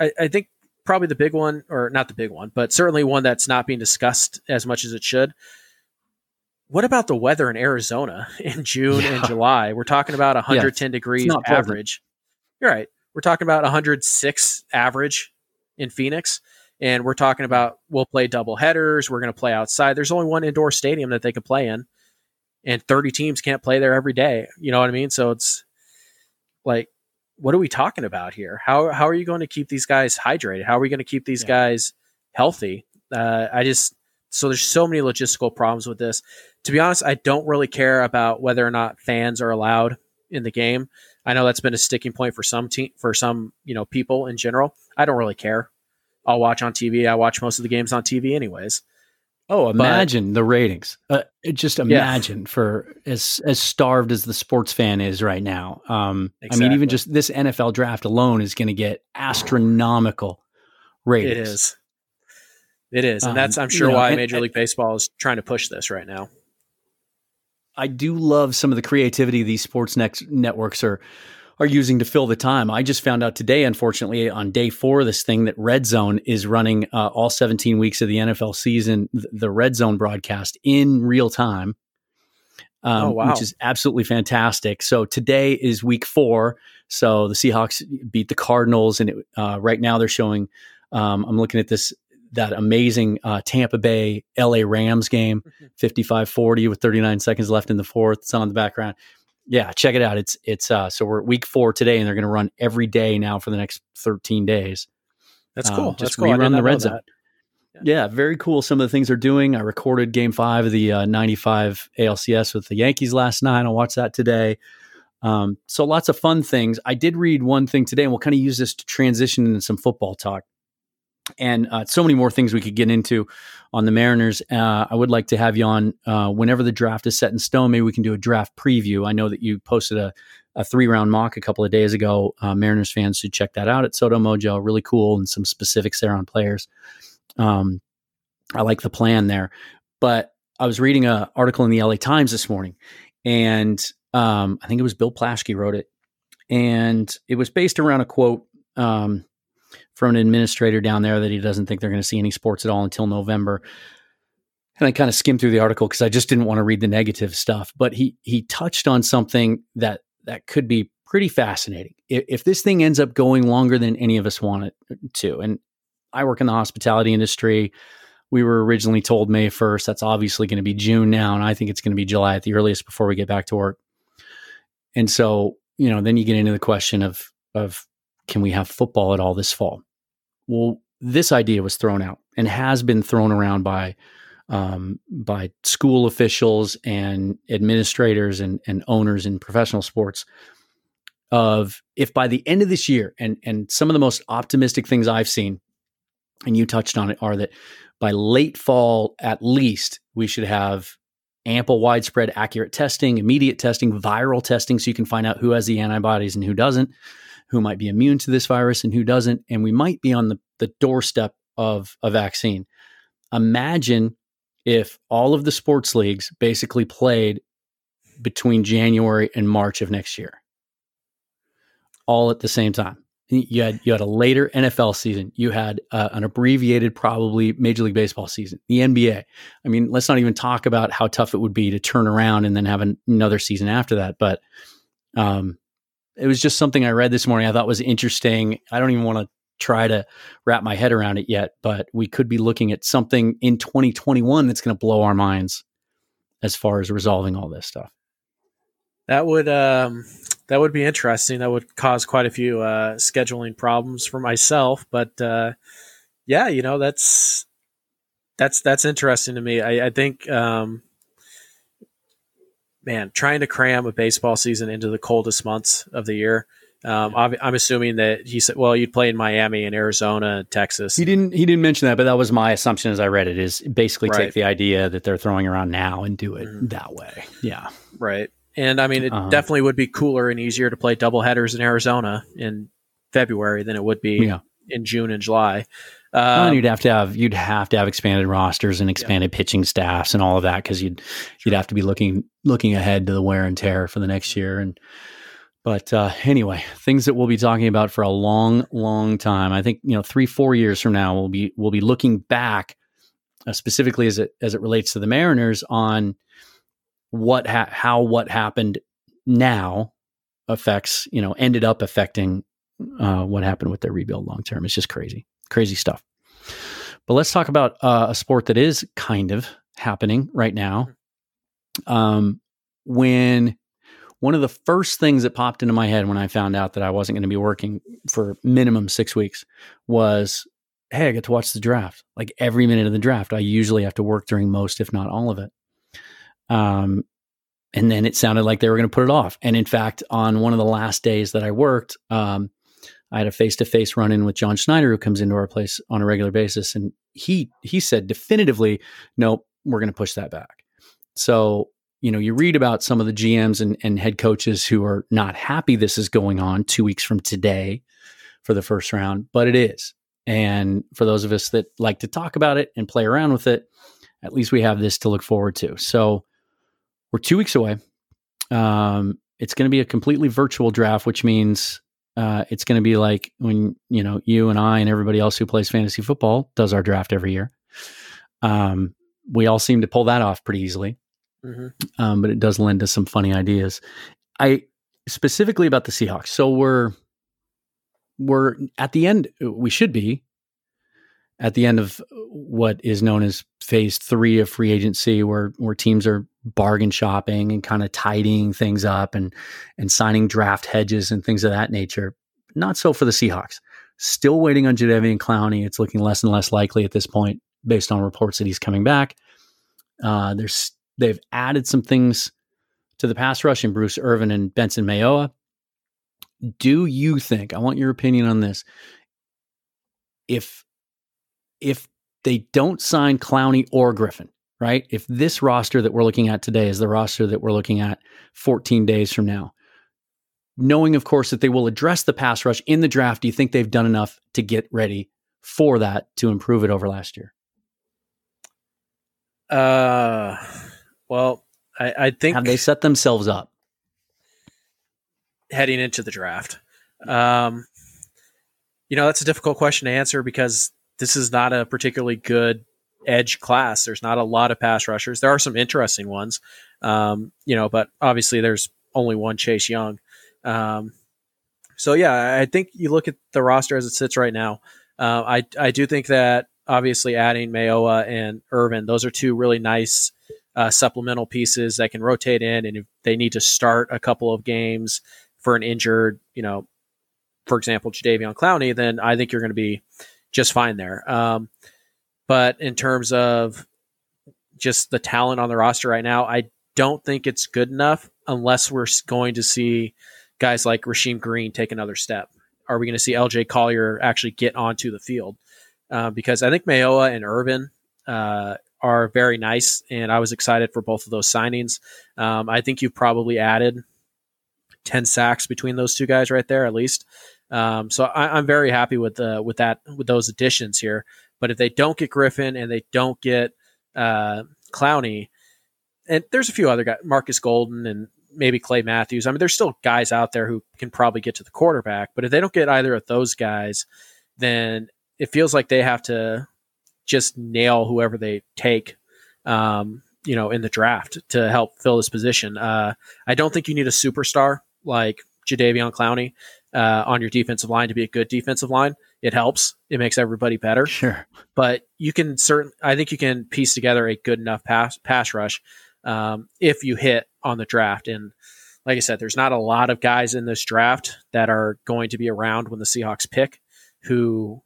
I, I, think probably the big one, or not the big one, but certainly one that's not being discussed as much as it should. What about the weather in Arizona in June yeah. and July? We're talking about 110 yeah, degrees average. You're right. We're talking about 106 average in Phoenix and we're talking about we'll play double headers. We're going to play outside. There's only one indoor stadium that they can play in, and 30 teams can't play there every day. You know what I mean? So it's like, what are we talking about here? How how are you going to keep these guys hydrated? How are we going to keep these yeah. guys healthy? Uh, I just so there's so many logistical problems with this. To be honest, I don't really care about whether or not fans are allowed in the game. I know that's been a sticking point for some team for some you know people in general. I don't really care. I'll watch on TV. I watch most of the games on TV, anyways. Oh, imagine but, the ratings. Uh, just imagine yeah. for as as starved as the sports fan is right now. Um, exactly. I mean, even just this NFL draft alone is going to get astronomical ratings. It is. It is, and um, that's I'm sure you know, why and, Major League Baseball is trying to push this right now. I do love some of the creativity these sports networks are are using to fill the time. I just found out today, unfortunately, on day four of this thing, that Red Zone is running uh, all 17 weeks of the NFL season, the Red Zone broadcast in real time, um, oh, wow. which is absolutely fantastic. So today is week four. So the Seahawks beat the Cardinals, and it, uh, right now they're showing. Um, I'm looking at this that amazing uh, Tampa Bay LA Rams game, 55 40 with 39 seconds left in the fourth. It's on the background yeah, check it out. It's it's uh so we're week four today, and they're going to run every day now for the next thirteen days. That's cool. Um, just That's cool. rerun the red zone. Yeah. yeah. very cool. Some of the things they're doing. I recorded Game Five of the uh, '95 ALCS with the Yankees last night. I'll watch that today. Um, so lots of fun things. I did read one thing today, and we'll kind of use this to transition into some football talk and uh, so many more things we could get into on the Mariners. Uh, I would like to have you on uh, whenever the draft is set in stone. Maybe we can do a draft preview. I know that you posted a, a three round mock a couple of days ago. Uh, Mariners fans should check that out at Sodo Mojo. Really cool and some specifics there on players. Um, I like the plan there. But I was reading an article in the LA Times this morning, and um, I think it was Bill Plaschke wrote it, and it was based around a quote. Um, from an administrator down there that he doesn't think they're going to see any sports at all until November. And I kind of skimmed through the article because I just didn't want to read the negative stuff. But he he touched on something that that could be pretty fascinating. If, if this thing ends up going longer than any of us want it uh, to, and I work in the hospitality industry. We were originally told May 1st. That's obviously going to be June now. And I think it's going to be July at the earliest before we get back to work. And so, you know, then you get into the question of, of can we have football at all this fall? Well, this idea was thrown out and has been thrown around by um, by school officials and administrators and, and owners in professional sports of if by the end of this year and and some of the most optimistic things I've seen and you touched on it, are that by late fall, at least, we should have ample, widespread, accurate testing, immediate testing, viral testing, so you can find out who has the antibodies and who doesn't, who might be immune to this virus and who doesn't. And we might be on the, the doorstep of a vaccine. Imagine if all of the sports leagues basically played between January and March of next year, all at the same time you had you had a later NFL season. You had uh, an abbreviated, probably Major League Baseball season. The NBA. I mean, let's not even talk about how tough it would be to turn around and then have an, another season after that. But um, it was just something I read this morning. I thought was interesting. I don't even want to try to wrap my head around it yet, but we could be looking at something in 2021 that's going to blow our minds as far as resolving all this stuff. That would um, that would be interesting. That would cause quite a few uh, scheduling problems for myself. But uh, yeah, you know that's that's that's interesting to me. I, I think, um, man, trying to cram a baseball season into the coldest months of the year. Um, I'm assuming that he said, "Well, you'd play in Miami and Arizona and Texas." He didn't. He didn't mention that, but that was my assumption as I read it. Is basically right. take the idea that they're throwing around now and do it mm-hmm. that way. Yeah, right. And I mean, it uh-huh. definitely would be cooler and easier to play double headers in Arizona in February than it would be yeah. in June and July. Um, you'd have to have you'd have to have expanded rosters and expanded yeah. pitching staffs and all of that because you'd you'd have to be looking looking ahead to the wear and tear for the next year. And but uh, anyway, things that we'll be talking about for a long, long time. I think you know three four years from now we'll be we'll be looking back uh, specifically as it as it relates to the Mariners on what ha- how what happened now affects you know ended up affecting uh, what happened with their rebuild long term. It's just crazy, crazy stuff. But let's talk about uh, a sport that is kind of happening right now. Um, when one of the first things that popped into my head when I found out that I wasn't going to be working for minimum six weeks was, hey, I get to watch the draft. Like every minute of the draft, I usually have to work during most, if not all of it. Um, and then it sounded like they were going to put it off. And in fact, on one of the last days that I worked, um, I had a face to face run in with John Schneider, who comes into our place on a regular basis, and he he said definitively, "Nope, we're going to push that back." So you know, you read about some of the GMs and, and head coaches who are not happy this is going on two weeks from today for the first round, but it is. And for those of us that like to talk about it and play around with it, at least we have this to look forward to. So we're two weeks away. Um, it's going to be a completely virtual draft, which means uh, it's going to be like when you know you and I and everybody else who plays fantasy football does our draft every year. Um, we all seem to pull that off pretty easily, mm-hmm. um, but it does lend to some funny ideas. I specifically about the Seahawks. So we're we're at the end. We should be at the end of what is known as phase three of free agency, where where teams are bargain shopping and kind of tidying things up and and signing draft hedges and things of that nature. Not so for the Seahawks. Still waiting on Jadeveon Clowney. It's looking less and less likely at this point, based on reports that he's coming back. Uh, there's they've added some things to the pass rush in Bruce Irvin and Benson Mayowa. Do you think? I want your opinion on this. If if they don't sign Clowney or Griffin, right? If this roster that we're looking at today is the roster that we're looking at 14 days from now, knowing, of course, that they will address the pass rush in the draft, do you think they've done enough to get ready for that to improve it over last year? Uh, well, I, I think have they set themselves up heading into the draft? Um, you know, that's a difficult question to answer because this is not a particularly good edge class. There's not a lot of pass rushers. There are some interesting ones, um, you know, but obviously there's only one Chase Young. Um, so yeah, I think you look at the roster as it sits right now. Uh, I I do think that obviously adding Mayowa and Irvin, those are two really nice uh, supplemental pieces that can rotate in, and if they need to start a couple of games for an injured, you know, for example, Jadeveon Clowney, then I think you're going to be just fine there. Um, but in terms of just the talent on the roster right now, I don't think it's good enough unless we're going to see guys like Rasheem Green take another step. Are we going to see LJ Collier actually get onto the field? uh, because I think Mayowa and Irvin uh, are very nice, and I was excited for both of those signings. Um, I think you've probably added ten sacks between those two guys right there, at least. Um, so I, am very happy with the with that with those additions here. But if they don't get Griffin and they don't get uh, Clowney, and there's a few other guys, Marcus Golden and maybe Clay Matthews. I mean, there's still guys out there who can probably get to the quarterback. But if they don't get either of those guys, then it feels like they have to just nail whoever they take, um, you know, in the draft to help fill this position. Uh, I don't think you need a superstar like Jadeveon Clowney uh, on your defensive line to be a good defensive line. It helps. It makes everybody better. Sure. But you can certain. I think you can piece together a good enough pass pass rush um, if you hit on the draft. And like I said, there's not a lot of guys in this draft that are going to be around when the Seahawks pick who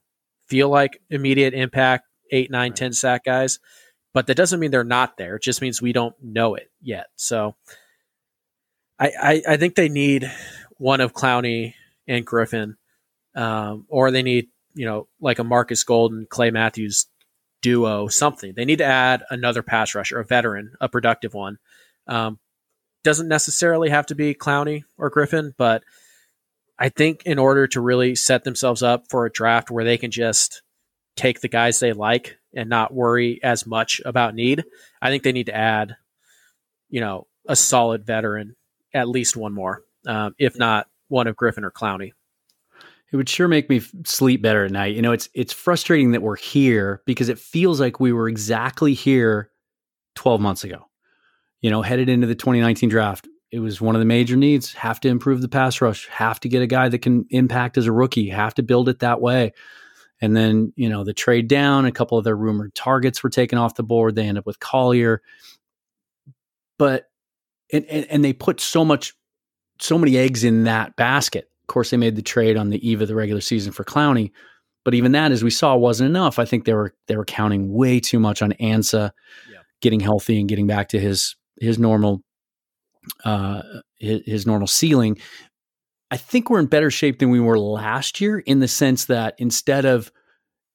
feel like immediate impact, eight, nine, right. 10 sack guys. But that doesn't mean they're not there. It just means we don't know it yet. So I, I, I think they need one of Clowney and Griffin, um, or they need, you know, like a Marcus Golden, Clay Matthews duo, something. They need to add another pass rusher, a veteran, a productive one. Um, doesn't necessarily have to be Clowney or Griffin, but I think in order to really set themselves up for a draft where they can just take the guys they like and not worry as much about need, I think they need to add, you know, a solid veteran, at least one more, um, if not one of Griffin or Clowney. It would sure make me sleep better at night. You know, it's it's frustrating that we're here because it feels like we were exactly here 12 months ago. You know, headed into the 2019 draft, it was one of the major needs. Have to improve the pass rush. Have to get a guy that can impact as a rookie. Have to build it that way. And then, you know, the trade down, a couple of their rumored targets were taken off the board. They end up with Collier. But and, and, and they put so much so many eggs in that basket. Of course, they made the trade on the eve of the regular season for Clowney, but even that, as we saw, wasn't enough. I think they were they were counting way too much on Ansah yeah. getting healthy and getting back to his his normal uh, his, his normal ceiling. I think we're in better shape than we were last year in the sense that instead of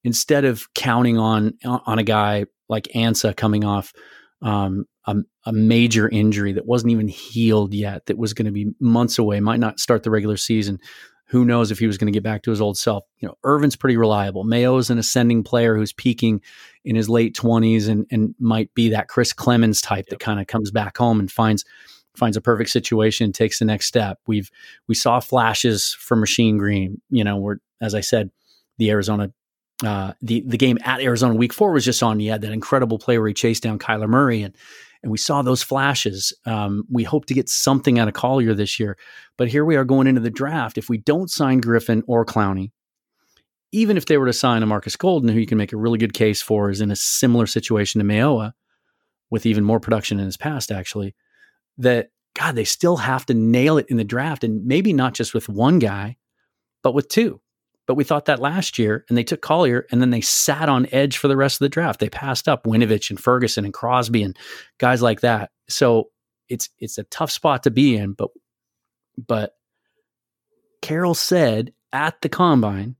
instead of counting on on a guy like Ansah coming off um, a, a, major injury that wasn't even healed yet, that was going to be months away, might not start the regular season. Who knows if he was going to get back to his old self? You know, Irvin's pretty reliable. Mayo is an ascending player who's peaking in his late twenties and and might be that Chris Clemons type that kind of comes back home and finds finds a perfect situation, takes the next step. We've we saw flashes from Rasheem Green. You know, where as I said, the Arizona uh, the the game at Arizona Week Four was just on. He had that incredible play where he chased down Kyler Murray, and and we saw those flashes. Um, we hope to get something out of Collier this year, but here we are going into the draft. If we don't sign Griffin or Clowney, even if they were to sign a Marcus Golden, who you can make a really good case for, is in a similar situation to Mayowa, with even more production in his past, actually that God, they still have to nail it in the draft and maybe not just with one guy, but with two. But we thought that last year and they took Collier and then they sat on edge for the rest of the draft. They passed up Winovich and Ferguson and Crosby and guys like that. So it's it's a tough spot to be in, but but Carroll said at the combine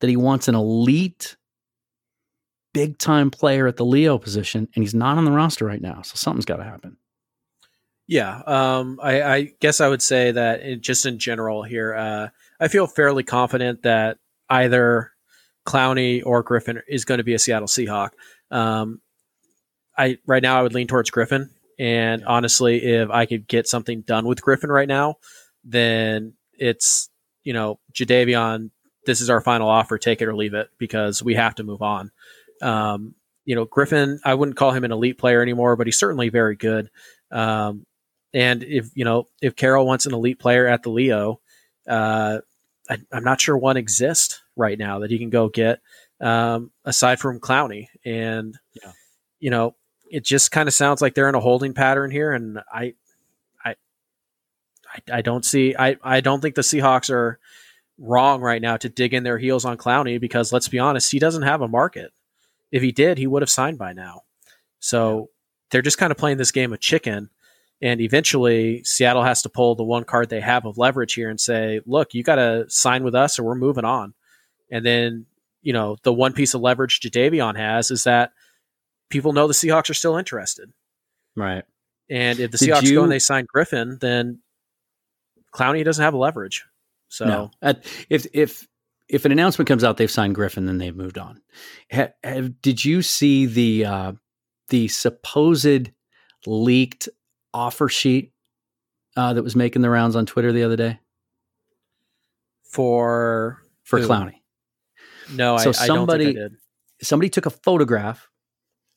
that he wants an elite big time player at the Leo position and he's not on the roster right now. So something's got to happen. Yeah, um, I, I, guess I would say that it, just in general here, uh, I feel fairly confident that either Clowney or Griffin is going to be a Seattle Seahawk. Um, I right now I would lean towards Griffin, and honestly, if I could get something done with Griffin right now, then it's you know Jadeveon. This is our final offer. Take it or leave it because we have to move on. Um, you know Griffin, I wouldn't call him an elite player anymore, but he's certainly very good. Um, and if you know if Carroll wants an elite player at the Leo, uh, I, am not sure one exists right now that he can go get um, aside from Clowney. And yeah. you know, it just kind of sounds like they're in a holding pattern here. And I, I, I, I don't see. I I don't think the Seahawks are wrong right now to dig in their heels on Clowney because let's be honest, he doesn't have a market. If he did, he would have signed by now. So yeah. they're just kind of playing this game of chicken and eventually, Seattle has to pull the one card they have of leverage here and say, look, you got to sign with us or we're moving on. And then, you know, the one piece of leverage Jadeveon has is that people know the Seahawks are still interested. Right. And if the Did Seahawks you- go and they sign Griffin, then Clowney doesn't have leverage. So No. If if if an announcement comes out they've signed Griffin, then they've moved on. Ha, have, did you see the uh, the supposed leaked offer sheet uh, that was making the rounds on Twitter the other day for for Who? Clowney? no, So I, I don't somebody- I did. somebody took a photograph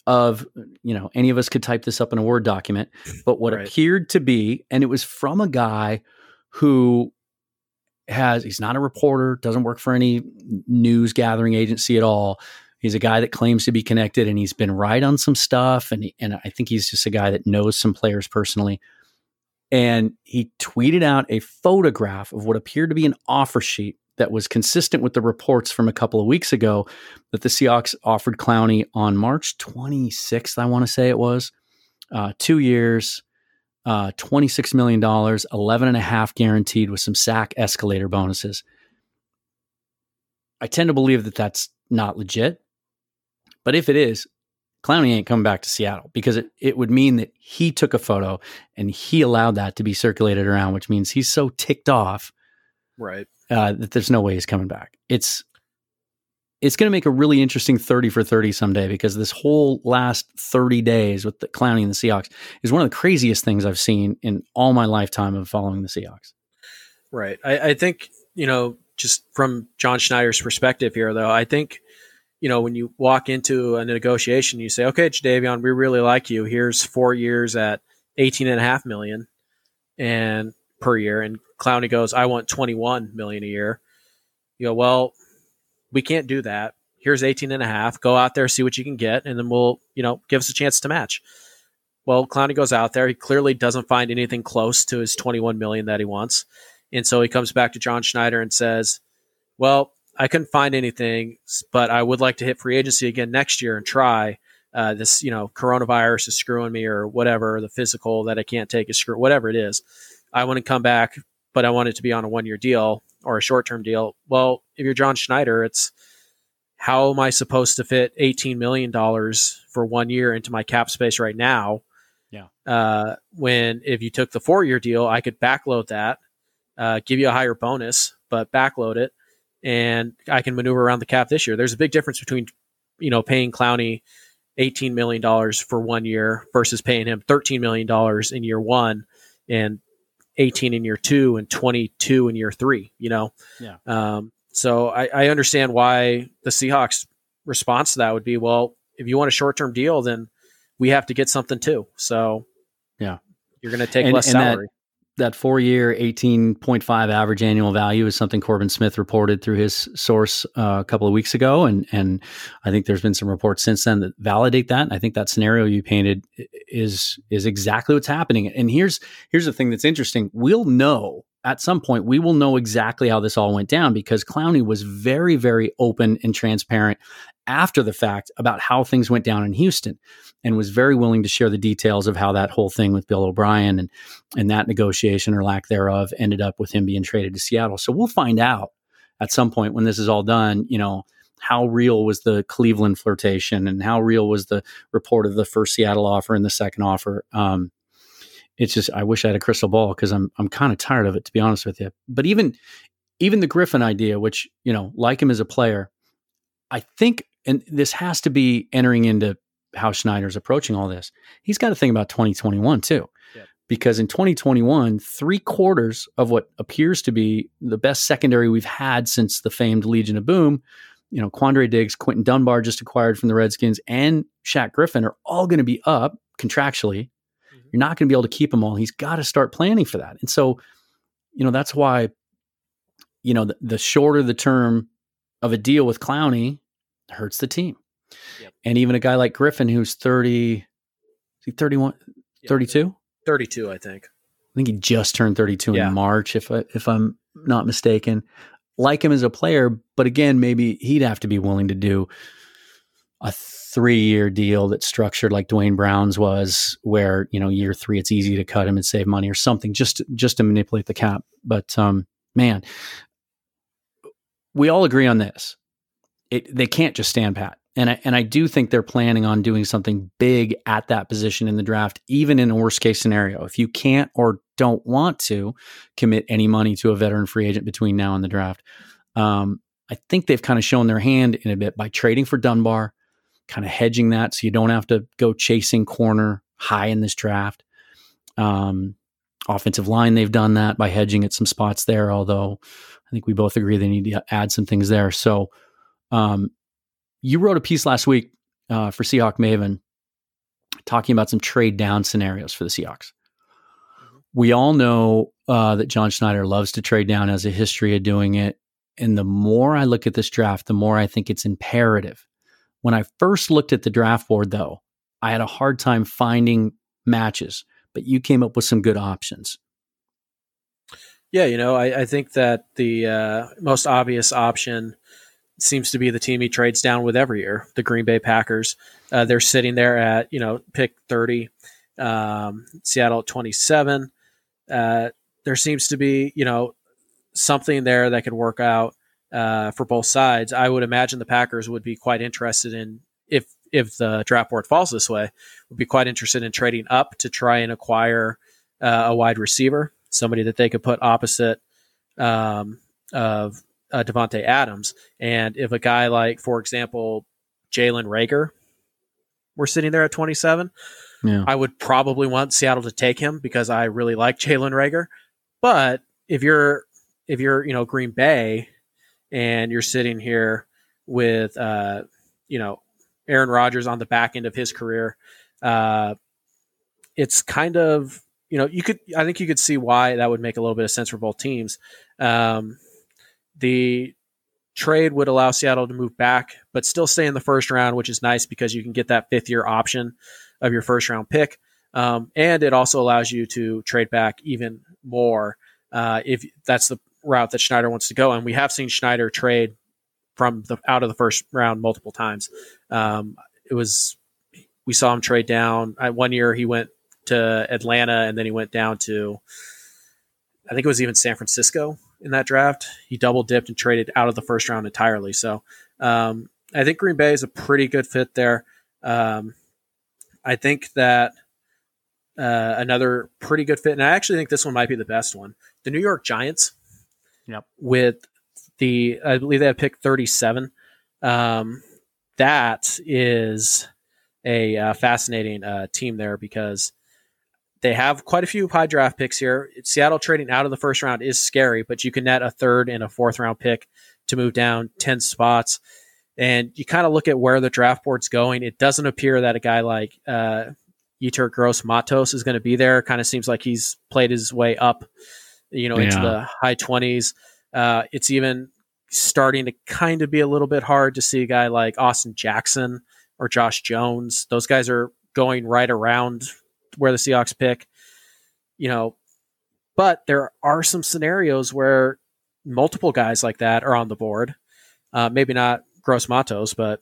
of you know any of us could type this up in a word document but what Right. appeared to be and it was from a guy who has he's not a reporter doesn't work for any news gathering agency at all he's a guy that claims to be connected and he's been right on some stuff and he, and I think he's just a guy that knows some players personally and he tweeted out a photograph of what appeared to be an offer sheet that was consistent with the reports from a couple of weeks ago that the Seahawks offered Clowney on March 26th, I want to say it was. Uh, two years, uh, $26 million, 11 and a half guaranteed with some sack escalator bonuses. I tend to believe that that's not legit. But if it is, Clowney ain't coming back to Seattle because it, it would mean that he took a photo and he allowed that to be circulated around, which means he's so ticked off Right. uh, that there's no way he's coming back. It's it's going to make a really interesting 30 for 30 someday because this whole last 30 days with the Clowney and the Seahawks is one of the craziest things I've seen in all my lifetime of following the Seahawks. Right. I, I think, you know, just from John Schneider's perspective here, though, I think, you know, when you walk into a negotiation, you say, okay, Jadeveon, we really like you. Here's four years at 18 and a half million and per year. And Clowney goes, I want 21 million a year. You go, well, we can't do that. Here's 18 and a half. Go out there, see what you can get, and then we'll, you know, give us a chance to match. Well, Clowney goes out there. He clearly doesn't find anything close to his 21 million that he wants. And so he comes back to John Schneider and says, Well, I couldn't find anything, but I would like to hit free agency again next year and try. Uh, this, you know, coronavirus is screwing me or whatever, the physical that I can't take is screw, whatever it is. I want to come back, but I want it to be on a one year deal or a short term deal. Well, if you're John Schneider, it's how am I supposed to fit $18 million for one year into my cap space right now? Yeah. Uh, when if you took the four year deal, I could backload that, uh, give you a higher bonus, but backload it, and I can maneuver around the cap this year. There's a big difference between, you know, paying Clowney $18 million for one year versus paying him $13 million in year one and 18 in year two and 22 in year three, you know? Yeah. Um, so I, I understand why the Seahawks response to that would be, well, if you want a short term deal, then we have to get something too. So Yeah. you're going to take And- less and salary. That four year, 18.5 average annual value is something Corbin Smith reported through his source uh, a couple of weeks ago. And, and I think there's been some reports since then that validate that. And I think that scenario you painted is, is exactly what's happening. And here's, here's the thing that's interesting. We'll know at some point, we will know exactly how this all went down because Clowney was very, very open and transparent after the fact about how things went down in Houston and was very willing to share the details of how that whole thing with Bill O'Brien and and that negotiation or lack thereof ended up with him being traded to Seattle. So we'll find out at some point when this is all done, you know, how real was the Cleveland flirtation and how real was the report of the first Seattle offer and the second offer. Um, it's just I wish I had a crystal ball because I'm I'm kind of tired of it to be honest with you. But even even the Griffin idea, which you know, like him as a player, I think, and this has to be entering into how Schneider's approaching all this. He's got to think about 2021 too, Yeah. because in 2021, three quarters of what appears to be the best secondary we've had since the famed Legion of Boom, you know, Quandre Diggs, Quinton Dunbar just acquired from the Redskins, and Shaq Griffin are all going to be up contractually. You're not going to be able to keep them all. He's got to start planning for that. And so, you know, that's why, you know, the, the shorter the term of a deal with Clowney hurts the team. Yep. And even a guy like Griffin, who's 30, is he 31, Yeah. 32? 32, I think. I think he just turned 32 Yeah. in March, if I, if I'm not mistaken. Like him as a player, but again, maybe he'd have to be willing to do a three year deal that's structured like Duane Brown's was, where you know year three it's easy to cut him and save money or something, just just to manipulate the cap. But um, man, we all agree on this. it they can't just stand pat. And I, and I do think they're planning on doing something big at that position in the draft, even in a worst case scenario. If you can't or don't want to commit any money to a veteran free agent between now and the draft, um, I think they've kind of shown their hand in a bit by trading for Dunbar, kind of hedging that so you don't have to go chasing corner high in this draft. Um, offensive line, they've done that by hedging at some spots there, although I think we both agree they need to add some things there. So, um, you wrote a piece last week uh, for Seahawk Maven talking about some trade down scenarios for the Seahawks. Mm-hmm. We all know uh, that John Schneider loves to trade down, has a history of doing it. And the more I look at this draft, the more I think it's imperative. When I first looked at the draft board, though, I had a hard time finding matches, but you came up with some good options. Yeah, you know, I, I think that the uh, most obvious option seems to be the team he trades down with every year, the Green Bay Packers. Uh, they're sitting there at, you know, pick 30, um, Seattle at 27. Uh, there seems to be, you know, something there that could work out uh, for both sides. I would imagine the Packers would be quite interested in, if if the draft board falls this way, would be quite interested in trading up to try and acquire uh, a wide receiver, somebody that they could put opposite um, of uh, Davante Adams. And if a guy like, for example, Jalen Reagor were sitting there at 27, yeah. I would probably want Seattle to take him because I really like Jalen Reagor. But if you're if you're you know Green Bay and you're sitting here with uh, you know Aaron Rodgers on the back end of his career, uh, it's kind of you know you could I think you could see why that would make a little bit of sense for both teams. Um, the trade would allow Seattle to move back, but still stay in the first round, which is nice because you can get that fifth year option of your first round pick. Um, and it also allows you to trade back even more uh, if that's the route that Schneider wants to go. And we have seen Schneider trade from the out of the first round multiple times. Um, it was we saw him trade down. Uh, one year he went to Atlanta, and then he went down to I think it was even San Francisco in that draft. He double dipped and traded out of the first round entirely. So um, I think Green Bay is a pretty good fit there. Um, I think that uh, another pretty good fit, and I actually think this one might be the best one. The New York Giants. Yep. With the, I believe they have picked 37. Um, that is a uh, fascinating uh, team there because they have quite a few high draft picks here. Seattle trading out of the first round is scary, but you can net a third and a fourth round pick to move down 10 spots. And you kind of look at where the draft board's going. It doesn't appear that a guy like uh, Yetur Gross Matos is going to be there. Kind of seems like he's played his way up, you know, yeah. into the high 20s. Uh, it's even starting to kind of be a little bit hard to see a guy like Austin Jackson or Josh Jones. Those guys are going right around where the Seahawks pick, you know, but there are some scenarios where multiple guys like that are on the board. Uh, maybe not Gross Matos, but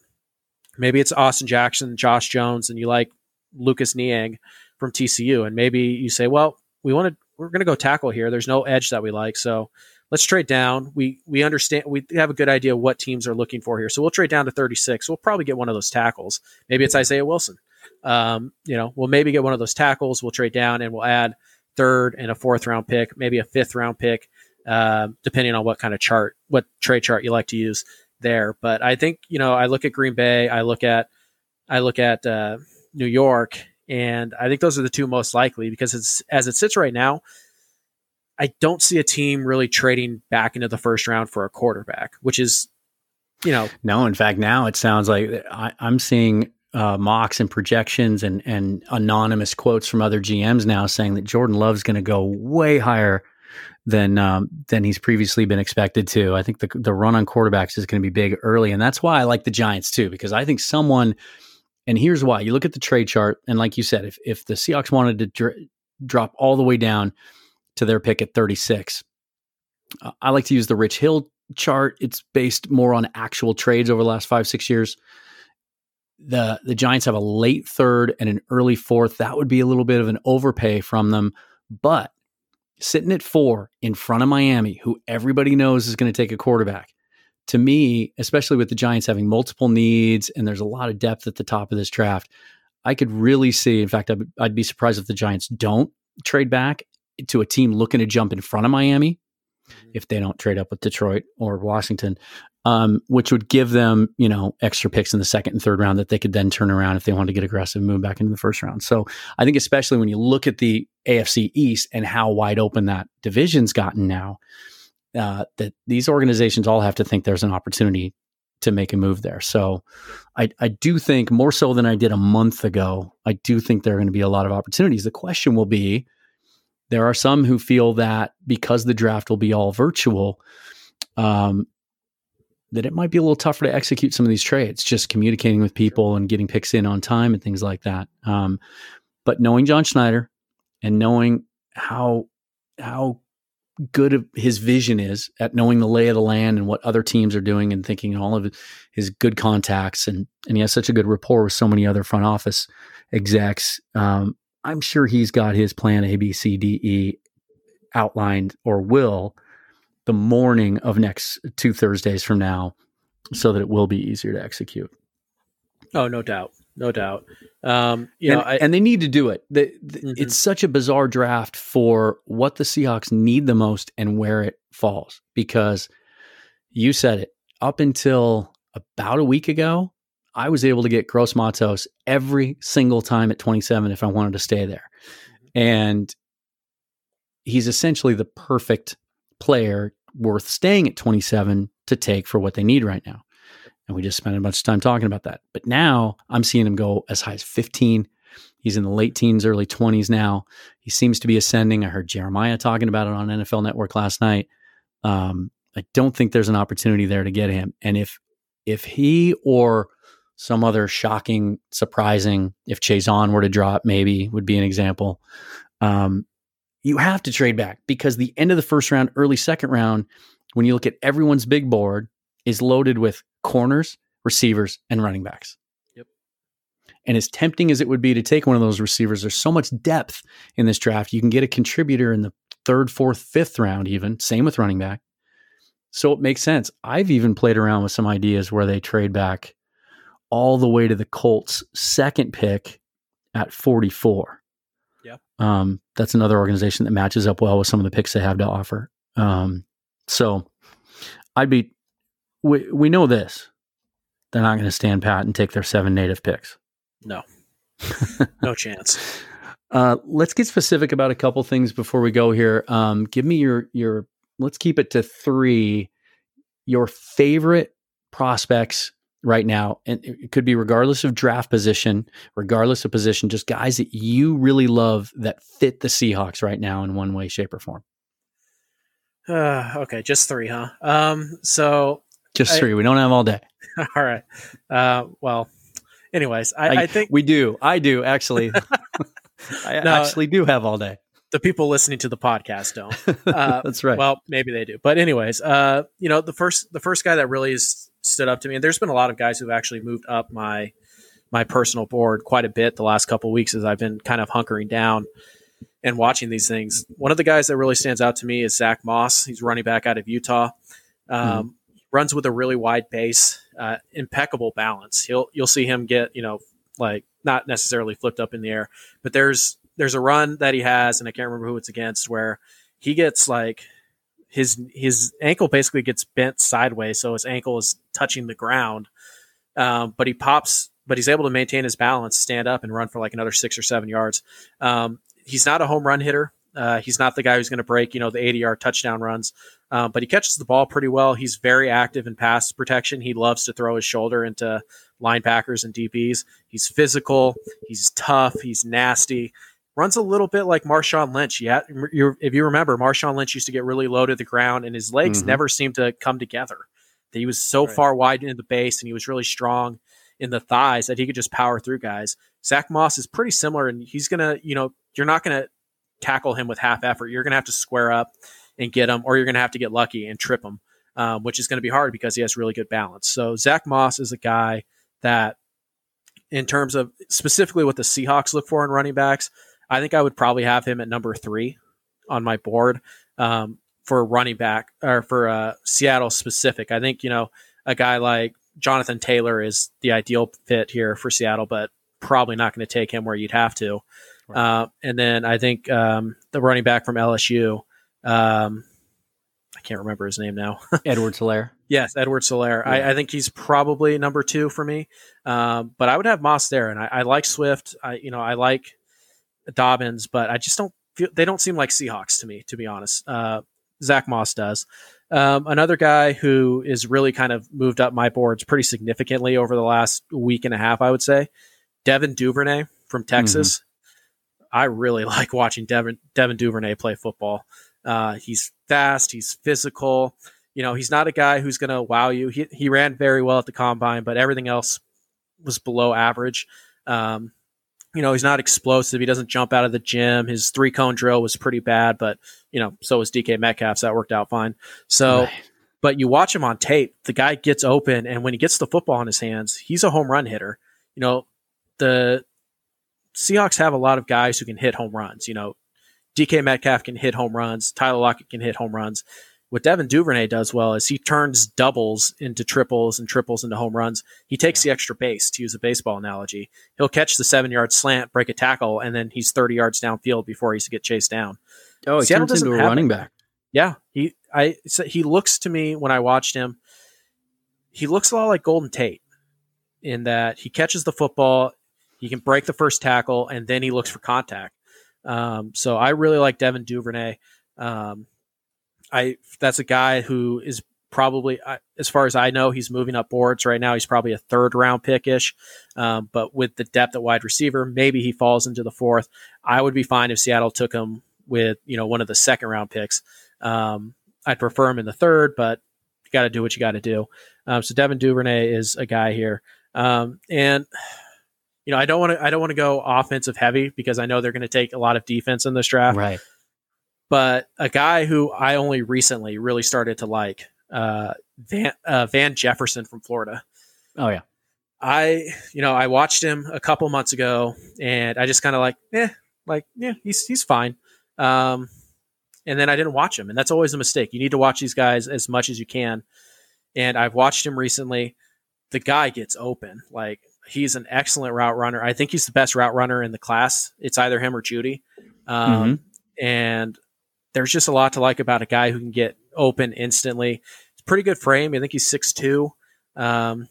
maybe it's Austin Jackson, Josh Jones, and you like Lucas Niang from TCU, and maybe you say, well, we want to, we're going to go tackle here. There's no edge that we like, so let's trade down. We we understand we have a good idea what teams are looking for here, so we'll trade down to 36. We'll probably get one of those tackles. Maybe it's Isaiah Wilson. Um, you know, we'll maybe get one of those tackles. We'll trade down and we'll add third and a fourth round pick, maybe a fifth round pick, uh, depending on what kind of chart, what trade chart you like to use there. But I think you know, I look at Green Bay, I look at, I look at uh, New York, and I think those are the two most likely because it's as it sits right now. I don't see a team really trading back into the first round for a quarterback, which is, you know, no. In fact, now it sounds like I, I'm seeing uh, mocks and projections and and anonymous quotes from other GMs now saying that Jordan Love's going to go way higher than um, than he's previously been expected to. I think the the run on quarterbacks is going to be big early, and that's why I like the Giants too because I think someone. And here's why: you look at the trade chart, and like you said, if if the Seahawks wanted to dr- drop all the way down to their pick at 36, uh, I like to use the Rich Hill chart. It's based more on actual trades over the last five six years the the Giants have a late third and an early fourth. That would be a little bit of an overpay from them, but sitting at four in front of Miami, who everybody knows is going to take a quarterback, to me, especially with the Giants having multiple needs and there's a lot of depth at the top of this draft, I could really see. In fact, I'd, I'd be surprised if the Giants don't trade back to a team looking to jump in front of Miami mm-hmm. if they don't trade up with Detroit or Washington, um, which would give them, you know, extra picks in the second and third round that they could then turn around if they wanted to get aggressive and move back into the first round. So I think, especially when you look at the AFC East and how wide open that division's gotten now, uh, that these organizations all have to think there's an opportunity to make a move there. So I, I do think more so than I did a month ago, I do think there are going to be a lot of opportunities. The question will be there are some who feel that because the draft will be all virtual, um, that it might be a little tougher to execute some of these trades, just communicating with people and getting picks in on time and things like that. Um, but knowing John Schneider and knowing how how good his vision is at knowing the lay of the land and what other teams are doing and thinking all of his good contacts and and he has such a good rapport with so many other front office execs. Um, I'm sure he's got his plan A, B, C, D, E outlined or will the morning of next two Thursdays from now so that it will be easier to execute. Oh, no doubt. No doubt. Um, you and, know, I, and they need to do it. Mm-hmm. It's such a bizarre draft for what the Seahawks need the most and where it falls because you said it up until about a week ago, I was able to get Gross Matos every single time at 27 if I wanted to stay there. Mm-hmm. And he's essentially the perfect player worth staying at 27 to take for what they need right now. And we just spent a bunch of time talking about that. But now I'm seeing him go as high as 15. He's in the late teens, early 20s now. He seems to be ascending. I heard Jeremiah talking about it on NFL Network last night. Um, I don't think there's an opportunity there to get him. And if if he or some other shocking, surprising, if Chaisson were to drop, maybe would be an example. Um, you have to trade back because the end of the first round, early second round, when you look at everyone's big board, is loaded with corners, receivers, and running backs. Yep. And as tempting as it would be to take one of those receivers, there's so much depth in this draft. You can get a contributor in the third, fourth, fifth round, even. Same with running back. So it makes sense. I've even played around with some ideas where they trade back all the way to the Colts' second pick at 44. Yeah. Um, that's another organization that matches up well with some of the picks they have to offer. Um, so I'd be we we know this. They're not going to stand pat and take their seven native picks. No, no chance. Uh, let's get specific about a couple things before we go here. Um, give me your your. Let's keep it to three. Your favorite prospects right now, and it could be regardless of draft position, regardless of position, just guys that you really love that fit the Seahawks right now in one way, shape, or form. Uh, okay, just three, huh? Um, so just I, three. We don't have all day. All right. Uh, well, anyways, I, I, I, think we do. I do actually. I no, actually do have all day. The people listening to the podcast don't. Uh, That's right. Well, maybe they do. But anyways, uh, you know, the first the first guy that really stood up to me, and there's been a lot of guys who've actually moved up my my personal board quite a bit the last couple weeks as I've been kind of hunkering down and watching these things. One of the guys that really stands out to me is Zach Moss. He's running back out of Utah. Um, mm runs with a really wide base, uh, impeccable balance. He'll you'll see him get you know like not necessarily flipped up in the air, but there's there's a run that he has, and I can't remember who it's against, where he gets like his his ankle basically gets bent sideways, so his ankle is touching the ground, um, but he pops. But he's able to maintain his balance, stand up, and run for like another six or seven yards. Um, he's not a home run hitter. Uh, he's not the guy who's going to break, you know, the 80 yard touchdown runs, uh, but he catches the ball pretty well. He's very active in pass protection. He loves to throw his shoulder into linebackers and DBs. He's physical. He's tough. He's nasty. Runs a little bit like Marshawn Lynch. Yeah, if you remember, Marshawn Lynch used to get really low to the ground, and his legs mm-hmm. never seemed to come together. That He was so right. far wide in the base, and he was really strong in the thighs that he could just power through guys. Zach Moss is pretty similar, and he's gonna, you know, you're not gonna tackle him with half effort. You're going to have to square up and get him, or you're going to have to get lucky and trip him, um, which is going to be hard because he has really good balance. So Zach Moss is a guy that, in terms of specifically what the Seahawks look for in running backs, I think I would probably have him at number three on my board. Um, for running back or for uh, Seattle specific. I think you know a guy like Jonathan Taylor is the ideal fit here for Seattle, but probably not going to take him where you'd have to. Right. Uh, and then I think um, the running back from LSU, um, I can't remember his name now. Edwards-Helaire. Yes, Edwards-Helaire. Yeah. I, I, think he's probably number two for me. Um, but I would have Moss there, and I, I, like Swift. I you know I like Dobbins, but I just don't feel they don't seem like Seahawks to me, to be honest. Uh, Zach Moss does. Um, another guy who is really kind of moved up my boards pretty significantly over the last week and a half, I would say. Devin Duvernay from Texas. Mm-hmm. I really like watching Devin Devin Duvernay play football. Uh, he's fast. He's physical. You know, he's not a guy who's going to wow you. He he ran very well at the combine, but everything else was below average. Um, you know, he's not explosive. He doesn't jump out of the gym. His three cone drill was pretty bad, but you know, so was DK Metcalf's. That worked out fine. So, right. but you watch him on tape, the guy gets open, and when he gets the football in his hands, he's a home run hitter. You know, the Seahawks have a lot of guys who can hit home runs. You know, DK Metcalf can hit home runs. Tyler Lockett can hit home runs what Devin Duvernay does well is he turns doubles into triples and triples into home runs. He takes the extra base, to use a baseball analogy. He'll catch the seven yard slant, break a tackle, and then he's 30 yards downfield before he's to get chased down. Oh, he Seattle turns into a running back. Yeah. He, I, so he looks to me when I watched him, he looks a lot like Golden Tate in that he catches the football, he can break the first tackle, and then he looks for contact. Um, so I really like Devin Duvernay. Um, I that's a guy who is probably, as far as I know, he's moving up boards right now. He's probably a third round pick ish, um, but with the depth at wide receiver, maybe he falls into the fourth. I would be fine if Seattle took him with you know one of the second round picks. Um, I'd prefer him in the third, but you got to do what you got to do. Um, so Devin Duvernay is a guy here, um, and you know I don't want to I don't want to go offensive heavy because I know they're going to take a lot of defense in this draft. Right. But a guy who I only recently really started to like, uh, Van, uh, Van Jefferson from Florida. Oh yeah. I, you know, I watched him a couple months ago and I just kind of like, eh, like, yeah, he's, he's fine. Um, and then I didn't watch him. And that's always a mistake. You need to watch these guys as much as you can. And I've watched him recently. The guy gets open. Like, he's an excellent route runner. I think he's the best route runner in the class. It's either him or Jeudy. Um, mm-hmm. And there's just a lot to like about a guy who can get open instantly. It's pretty good frame. I think he's 6'2, um,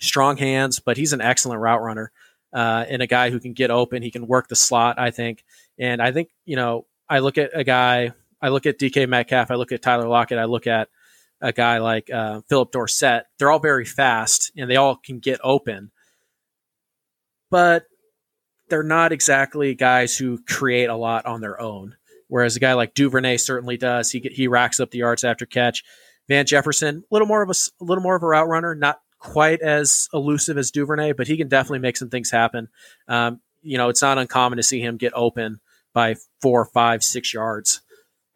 strong hands, but he's an excellent route runner uh, and a guy who can get open. He can work the slot, I think. And I think, you know, I look at a guy, I look at DK Metcalf, I look at Tyler Lockett, I look at a guy like uh, Phillip Dorsett. They're all very fast and they all can get open. But they're not exactly guys who create a lot on their own. Whereas a guy like Duvernay certainly does. He he racks up the yards after catch. Van Jefferson, a little more of a, a little more of a route runner, not quite as elusive as Duvernay, but he can definitely make some things happen. Um, you know, it's not uncommon to see him get open by four, five, six yards.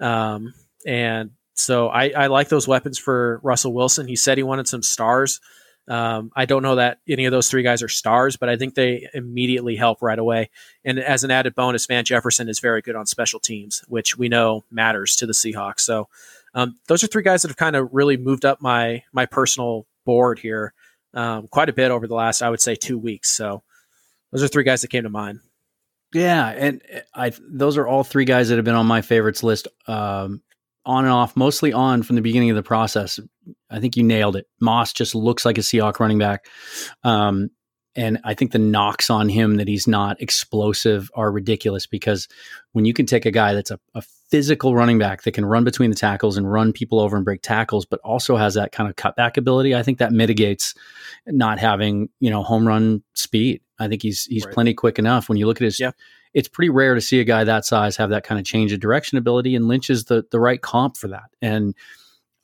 Um, and so I, I, like those weapons for Russell Wilson. He said he wanted some stars. Um, I don't know that any of those three guys are stars, but I think they immediately help right away. And as an added bonus, Van Jefferson is very good on special teams, which we know matters to the Seahawks. So um, those are three guys that have kind of really moved up my my personal board here um, quite a bit over the last, I would say, two weeks. So those are three guys that came to mind. Yeah, and I those are all three guys that have been on my favorites list um, on and off, mostly on from the beginning of the process. I think you nailed it. Moss just looks like a Seahawk running back. Um, and I think the knocks on him that he's not explosive are ridiculous because when you can take a guy that's a, a, physical running back that can run between the tackles and run people over and break tackles, but also has that kind of cutback ability, I think that mitigates not having, you know, home run speed. I think he's he's right. plenty quick enough. When you look at his, yeah. It's pretty rare to see a guy that size have that kind of change of direction ability, and Lynch is the the right comp for that. And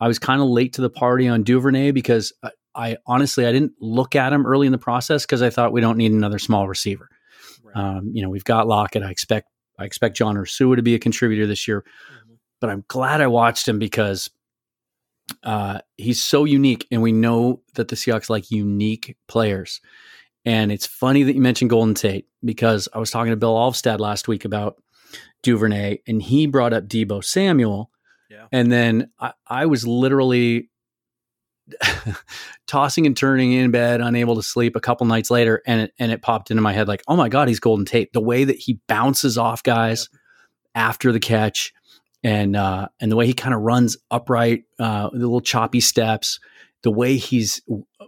I was kind of late to the party on Duvernay because I, I honestly I didn't look at him early in the process because I thought we don't need another small receiver. Right. Um, you know, we've got Lockett. I expect I expect John Ursua to be a contributor this year, mm-hmm. but I'm glad I watched him because uh, he's so unique, and we know that the Seahawks like unique players. And it's funny that you mentioned Golden Tate because I was talking to Bill Alvstad last week about Duvernay, and he brought up Deebo Samuel Yeah. And then I, I was literally tossing and turning in bed, unable to sleep a couple nights later, and it, and it popped into my head like, oh my god, he's Golden Tate. The way that he bounces off guys after the catch, and uh, and the way he kind of runs upright, uh, the little choppy steps, the way he's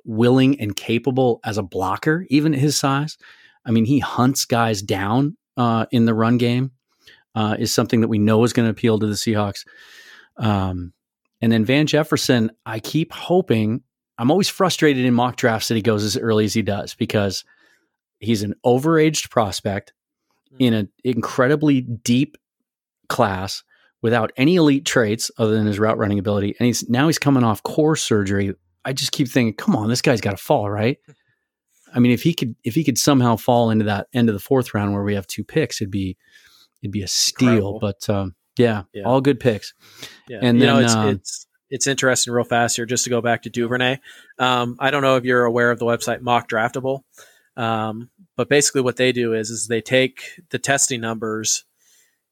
willing and capable as a blocker, even at his size. I mean, he hunts guys down uh, in the run game. Uh, is something that we know is going to appeal to the Seahawks. Um, and then Van Jefferson, I keep hoping. I'm always frustrated in mock drafts that he goes as early as he does because he's an overaged prospect in an incredibly deep class without any elite traits other than his route running ability. And he's now he's coming off core surgery. I just keep thinking, come on, this guy's got to fall, right? I mean, if he could if he could somehow fall into that end of the fourth round where we have two picks, it'd be it'd be a steal. Incredible. But um, yeah, Yeah. all good picks. Yeah, And you know it's um, it's it's interesting. Real fast here, just to go back to Duvernay. Um, I don't know if you're aware of the website Mock Draftable, um, but basically what they do is is they take the testing numbers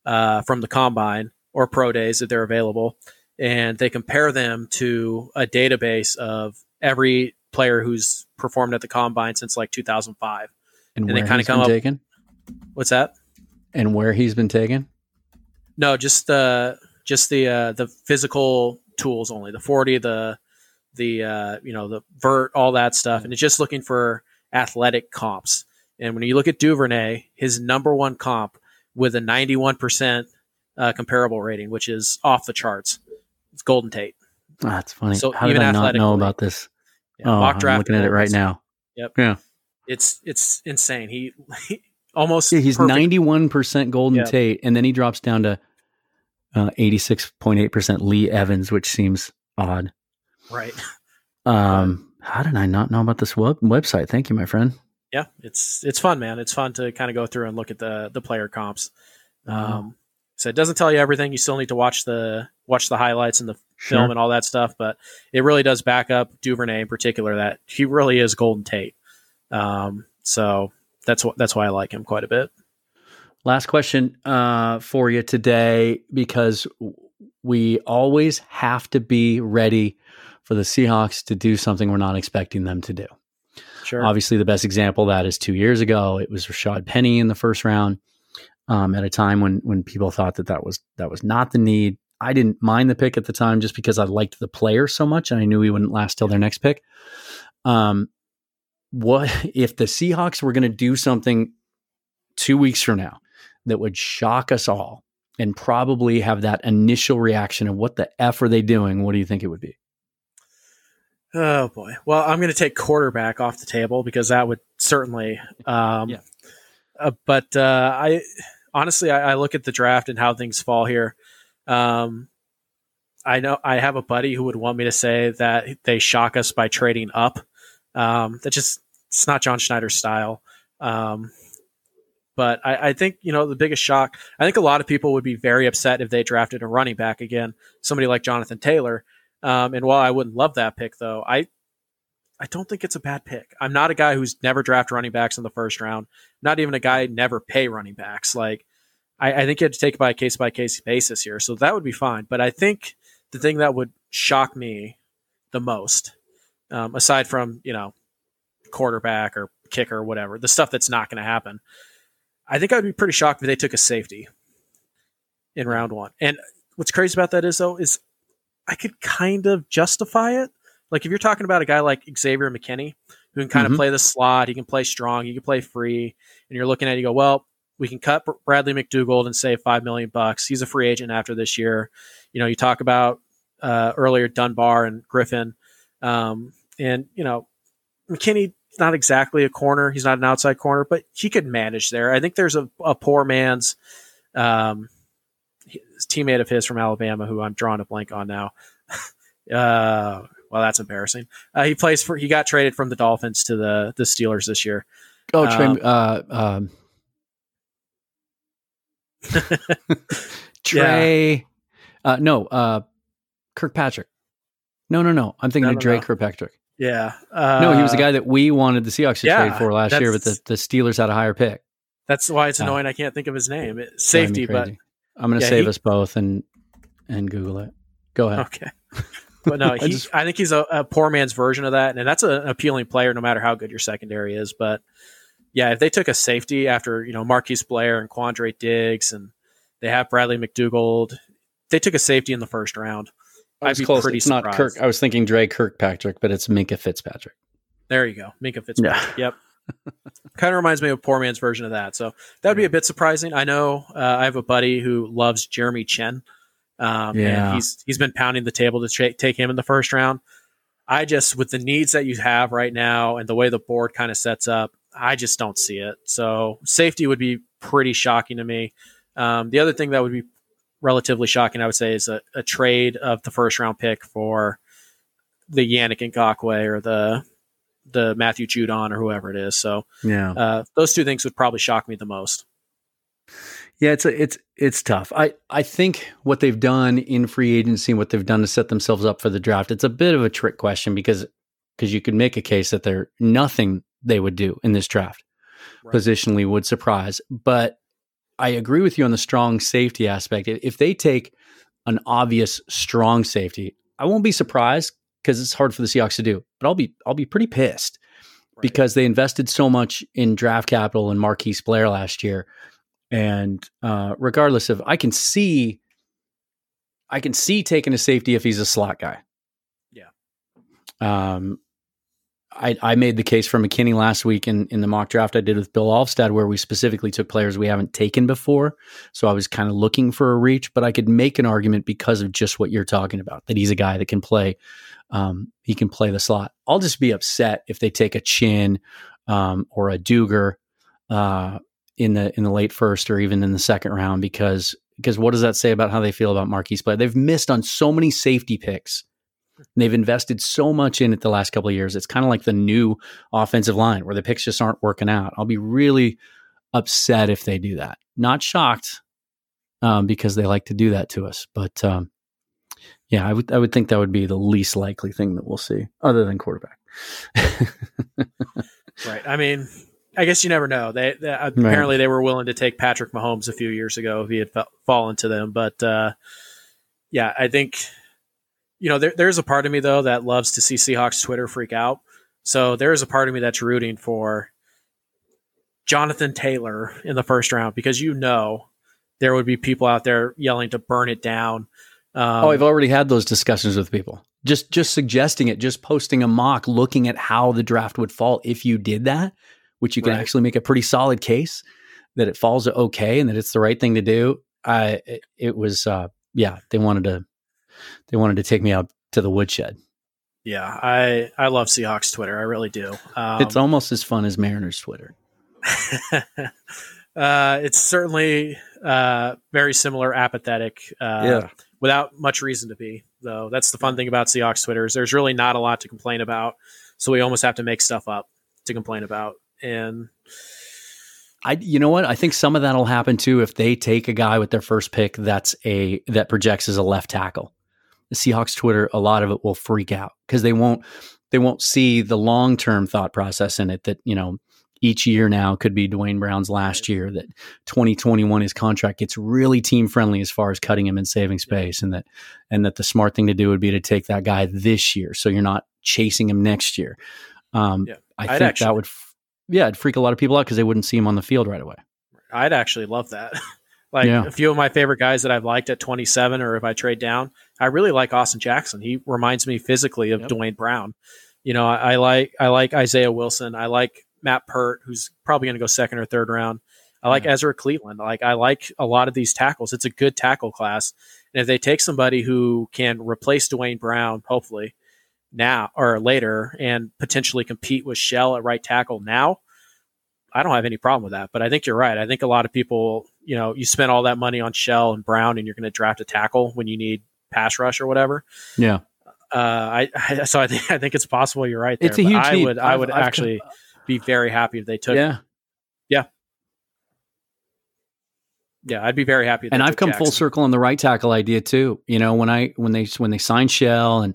uh, from the combine or pro days if they're available, and they compare them to a database of every player who's performed at the combine since like 2005. And, And they kinda come been up- taken, What's that? and where he's been taken. No, just the just the uh, the physical tools only. The forty, the the uh, you know the vert, all that stuff, and it's just looking for athletic comps. And when you look at Duvernay, his number one comp with a ninety one percent uh, comparable rating, which is off the charts, it's Golden Tate. Ah, that's funny. So How did even I not know about this? Yeah, oh, mock I'm looking at it right now. Yep. Yeah. It's it's insane. He, he almost Yeah, he's ninety one percent Golden Yeah. Tate, and then he drops down to eighty six point eight percent Lee Evans, which seems odd. right. Um, how did I not know about this web- website? Thank you, my friend. yeah, it's it's fun, man. It's fun to kind of go through and look at the the player comps. Um, so it doesn't tell you everything. You still need to watch the watch the highlights and the film and all that stuff, but it really does back up Duvernay in particular that he really is Golden Tate. Um, so that's what that's why I like him quite a bit. Last question uh, for you today, because we always have to be ready for the Seahawks to do something we're not expecting them to do. Sure. Obviously, the best example of that is two years ago. It was Rashad Penny in the first round, um, at a time when when people thought that that was that was not the need. I didn't mind the pick at the time just because I liked the player so much, and I knew he wouldn't last till their next pick. Um, what if the Seahawks were going to do something two weeks from now that would shock us all and probably have that initial reaction of what the f are they doing? What do you think it would be? Oh boy. Well, I'm going to take quarterback off the table because that would certainly. Um, Yeah. uh, but uh, I honestly, I, I look at the draft and how things fall here. Um, I know I have a buddy who would want me to say that they shock us by trading up. Um, that just it's not John Schneider's style. Um, but I, I think you know the biggest shock. I think a lot of people would be very upset if they drafted a running back again, somebody like Jonathan Taylor. Um, and while I wouldn't love that pick, though, I I don't think it's a bad pick. I'm not a guy who's never drafted running backs in the first round. Not even a guy never pay running backs. Like I, I think you have to take it by a case by case basis here. So that would be fine. But I think the thing that would shock me the most, um, aside from you know quarterback or kicker or whatever, the stuff that's not going to happen, I think I'd be pretty shocked if they took a safety in round one. And what's crazy about that is though is I could kind of justify it. Like if you're talking about a guy like Xavier McKinney, who can kind Mhm. of play the slot, he can play strong, he can play free, and you're looking at it, you go, well, we can cut Bradley McDougald and save five million bucks. He's a free agent after this year. You know, you talk about uh, earlier Dunbar and Griffin, um, and you know, McKinney not exactly a corner. He's not an outside corner, but he could manage there. I think there's a, a poor man's um, teammate of his from Alabama, who I'm drawing a blank on now. uh, well, that's embarrassing. Uh, he plays for. He got traded from the Dolphins to the the Steelers this year. Oh, Trey, Um, uh, um, Trey, uh, no, uh, Kirkpatrick. No, no, no. I'm thinking No, of no, Dre no. Kirkpatrick. Yeah. Uh, no, he was the guy that we wanted the Seahawks to yeah, trade for last year, but the, the Steelers had a higher pick. That's why it's Uh, annoying. I can't think of his name. Safety, but. I'm going to yeah, save he- us both and and Google it. Go ahead. Okay. But no, I he, I, just- think he's a, a poor man's version of that, and that's an appealing player no matter how good your secondary is. But yeah, if they took a safety after you know Marquise Blair and Quandre Diggs, and they have Bradley McDougald, they took a safety in the first round. I I'd was be close. pretty It's not. Kirk. I was thinking Dre Kirkpatrick, but it's Minkah Fitzpatrick. There you go, Minkah Fitzpatrick. Yep. kind of reminds me of a poor man's version of that. So that would be a bit surprising. I know uh, I have a buddy who loves Jeremy Chinn. Um, Yeah. and he's he's been pounding the table to tra- take him in the first round. I just with the needs that you have right now and the way the board kind of sets up, I just don't see it. So safety would be pretty shocking to me. Um, the other thing that would be relatively shocking, I would say, is a, a trade of the first round pick for the Yannick Ngakoue or the the Matthew Judon or whoever it is. So Yeah. uh, those two things would probably shock me the most. Yeah, it's a, it's it's tough. I I think what they've done in free agency and what they've done to set themselves up for the draft, it's a bit of a trick question because because you could make a case that there nothing they would do in this draft Right. positionally would surprise. But I agree with you on the strong safety aspect. If if they take an obvious strong safety, I won't be surprised because it's hard for the Seahawks to do. But I'll be I'll be pretty pissed Right. because they invested so much in draft capital and Marquise Blair last year. And uh, regardless of, I can see, I can see taking a safety if he's a slot guy. Yeah. Um, I I made the case for McKinney last week in in the mock draft I did with Bill Alvstad, where we specifically took players we haven't taken before. So I was kind of looking for a reach, but I could make an argument because of just what you're talking about that he's a guy that can play. Um, he can play the slot. I'll just be upset if they take a Chinn um, or a Dugger uh, in the in the late first or even in the second round because because what does that say about how they feel about Marquise Blair? They've missed on so many safety picks. They've invested so much in it the last couple of years. It's kind of like the new offensive line where the picks just aren't working out. I'll be really upset if they do that. Not shocked um, because they like to do that to us, but um, yeah, I would I would think that would be the least likely thing that we'll see, other than quarterback. Right. I mean, I guess you never know. They, they apparently they were willing to take Patrick Mahomes a few years ago if he had fa- fallen to them, but uh, yeah, I think you know there, there's a part of me though that loves to see Seahawks Twitter freak out. So there is a part of me that's rooting for Jonathan Taylor in the first round because you know there would be people out there yelling to burn it down. Um, oh, I've already had those discussions with people. Just just suggesting it, just posting a mock, looking at how the draft would fall if you did that, which you can Right. actually make a pretty solid case that it falls okay and that it's the right thing to do. I it, it was uh yeah, they wanted to they wanted to take me out to the woodshed. yeah, I I love Seahawks Twitter. I really do. Um, it's almost as fun as Mariners Twitter. uh, it's certainly uh, very similar, apathetic. Uh, without much reason to be. Though that's the fun thing about Seahawks Twitter is there's really not a lot to complain about, so we almost have to make stuff up to complain about. And I, you know what? I think some of that'll happen too if they take a guy with their first pick that's a that projects as a left tackle. The Seahawks Twitter, a lot of it will freak out because they won't they won't see the long term thought process in it. That you know each year now could be Duane Brown's last year. That 2021 his contract gets really team friendly as far as cutting him and saving space, and that and that the smart thing to do would be to take that guy this year, so you're not chasing him next year. Um, Yeah. I I'd think actually- that would. f- Yeah, it'd freak a lot of people out because they wouldn't see him on the field right away. I'd actually love that. like Yeah. a few of my favorite guys that I've liked at 27, or if I trade down, I really like Austin Jackson. He reminds me physically of Yep. Duane Brown. You know, I, I like I like Isaiah Wilson. I like Matt Peart, who's probably going to go second or third round. I like Yeah. Ezra Cleveland. Like I like a lot of these tackles. It's a good tackle class. And if they take somebody who can replace Duane Brown, hopefully now or later, and potentially compete with Shell at right tackle now, I don't have any problem with that. But I think you're right. I think a lot of people, you know, you spend all that money on Shell and Brown, and you're going to draft a tackle when you need pass rush or whatever. Yeah. Uh, I, I so I think I think it's possible you're right. There, It's a huge I need. would I I've- would I've- actually be very happy if they took. yeah. Yeah, I'd be very happy. And I've come full circle on the right tackle idea too. You know, when I when they when they signed Shell and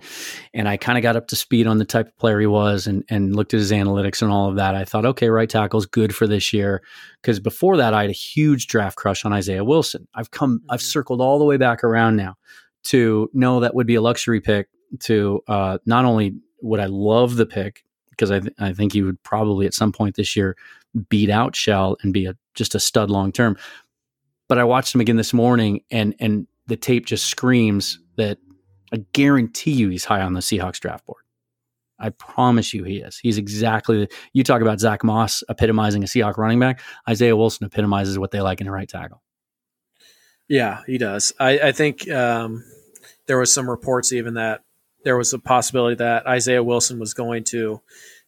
and I kind of got up to speed on the type of player he was and and looked at his analytics and all of that, I thought, okay, right tackle's good for this year. Because before that, I had a huge draft crush on Isaiah Wilson. I've come, I've Mhm. circled all the way back around now to no, that would be a luxury pick. To uh, not only would I love the pick because I, th- I think he would probably at some point this year beat out Shell and be a just a stud long term. But I watched him again this morning, and and the tape just screams that I guarantee you he's high on the Seahawks draft board. I promise you he is. He's exactly the, you talk about Zach Moss epitomizing a Seahawk running back. Isaiah Wilson epitomizes what they like in a right tackle. Yeah, he does. I, I think um, there was some reports even that there was a possibility that Isaiah Wilson was going to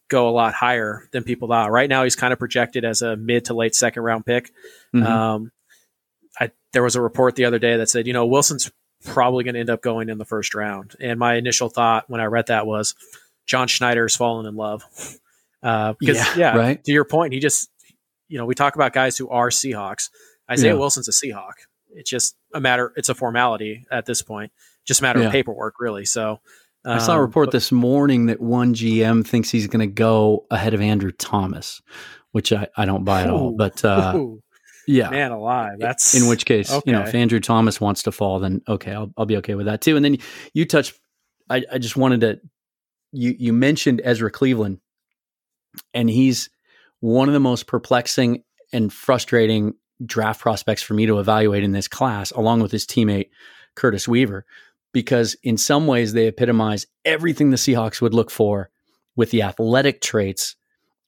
go a lot higher than people thought. Right now, he's kind of projected as a mid to late second round pick. Mm-hmm. Um, there was a report the other day that said, you know, Wilson's probably going to end up going in the first round. And my initial thought when I read that was John Schneider's fallen in love. Uh, because yeah, yeah right? to your point, he just, you know, we talk about guys who are Seahawks. Isaiah yeah. Wilson's a Seahawk. It's just a matter. It's a formality at this point. Just a matter yeah. of paperwork, really. So um, I saw a um, report but, this morning that one GM thinks he's going to go ahead of Andrew Thomas, which I, I don't buy at all. But uh, yeah, man alive. That's in which case, okay. you know, if Andrew Thomas wants to fall, then okay, I'll, I'll be okay with that too. And then you touch. I, I just wanted to. You you mentioned Ezra Cleveland, and he's one of the most perplexing and frustrating draft prospects for me to evaluate in this class, along with his teammate Curtis Weaver, because in some ways they epitomize everything the Seahawks would look for with the athletic traits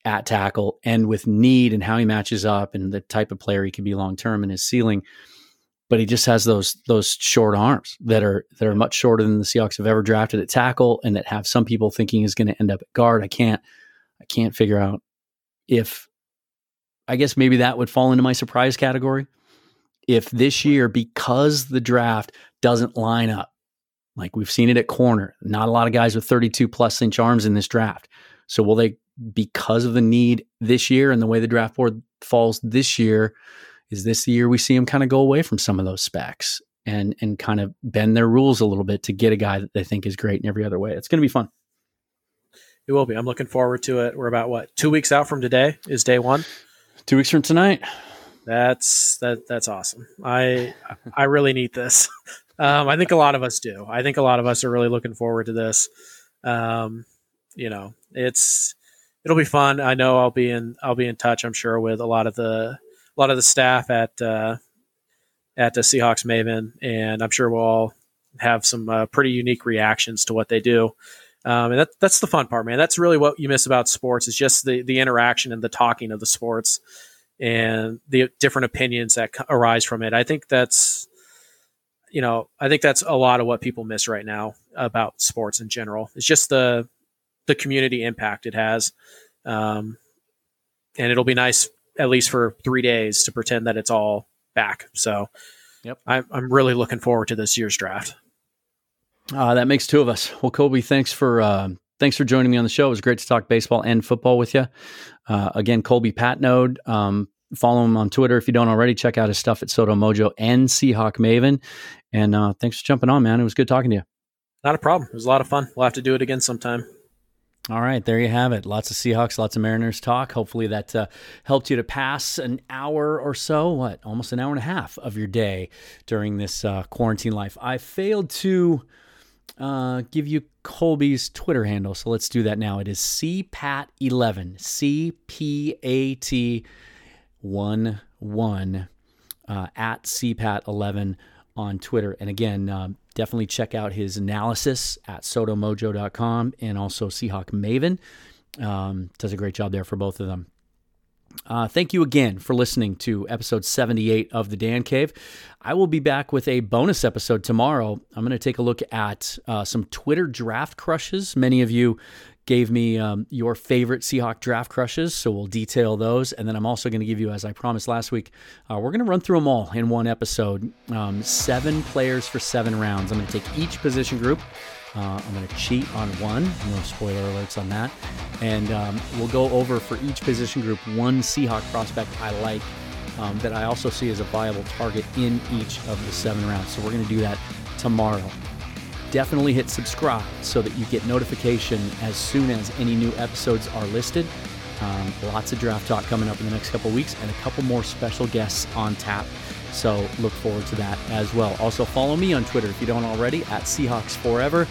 at tackle and with need and how he matches up and the type of player he can be long term and his ceiling. But he just has those those short arms that are that are much shorter than the Seahawks have ever drafted at tackle and that have some people thinking is going to end up at guard. I can't I can't figure out if I guess maybe that would fall into my surprise category. If this year, because the draft doesn't line up, like we've seen it at corner, not a lot of guys with 32 plus inch arms in this draft. So will they, because of the need this year and the way the draft board falls this year, is this the year we see them kind of go away from some of those specs and and kind of bend their rules a little bit to get a guy that they think is great in every other way? It's going to be fun. It will be. I'm looking forward to it. We're about what two weeks out from today is day one. Two weeks from tonight. That's that. That's awesome. I I really need this. Um, I think a lot of us do. I think a lot of us are really looking forward to this. Um, you know, it's it'll be fun. I know I'll be in I'll be in touch. I'm sure with a lot of the a lot of the staff at uh, at the Seahawks Maven, and I'm sure we'll all have some uh, pretty unique reactions to what they do. Um, and that, that's the fun part, man. That's really what you miss about sports is just the, the interaction and the talking of the sports and the different opinions that arise from it. I think that's, you know, I think that's a lot of what people miss right now about sports in general. It's just the, the community impact it has. Um, and it'll be nice at least for three days to pretend that it's all back. So yep. I'm, I'm really looking forward to this year's draft. Uh, that makes two of us. Well, Colby, thanks for uh, thanks for joining me on the show. It was great to talk baseball and football with you. Uh, again, Colby Patnode. Um, follow him on Twitter if you don't already. Check out his stuff at Sodo Mojo and Seahawk Maven. And uh, thanks for jumping on, man. It was good talking to you. Not a problem. It was a lot of fun. We'll have to do it again sometime. All right, there you have it. Lots of Seahawks, lots of Mariners talk. Hopefully that uh, helped you to pass an hour or so, what, almost an hour and a half of your day during this uh, quarantine life. I failed to uh, give you Colby's Twitter handle. So let's do that now. It is CPAT11, C P A T 1 1 uh, at CPAT11 on Twitter. And again, uh, definitely check out his analysis at sodomojo.com and also Seahawk Maven. Um, does a great job there for both of them. Uh, thank you again for listening to episode 78 of the Dan Cave. I will be back with a bonus episode tomorrow. I'm going to take a look at uh, some Twitter draft crushes. Many of you gave me um, your favorite Seahawk draft crushes, so we'll detail those. And then I'm also going to give you, as I promised last week, uh, we're going to run through them all in one episode. Um, seven players for seven rounds. I'm going to take each position group uh, I'm going to cheat on one. No spoiler alerts on that. And um, we'll go over for each position group one Seahawk prospect I like um, that I also see as a viable target in each of the seven rounds. So we're going to do that tomorrow. Definitely hit subscribe so that you get notification as soon as any new episodes are listed. Um, lots of draft talk coming up in the next couple weeks and a couple more special guests on tap So look forward to that as well. Also, follow me on Twitter if you don't already at Seahawks Forever.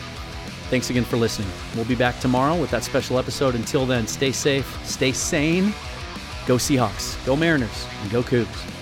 Thanks again for listening. We'll be back tomorrow with that special episode. Until then, stay safe, stay sane, go Seahawks, go Mariners, and go Cougs.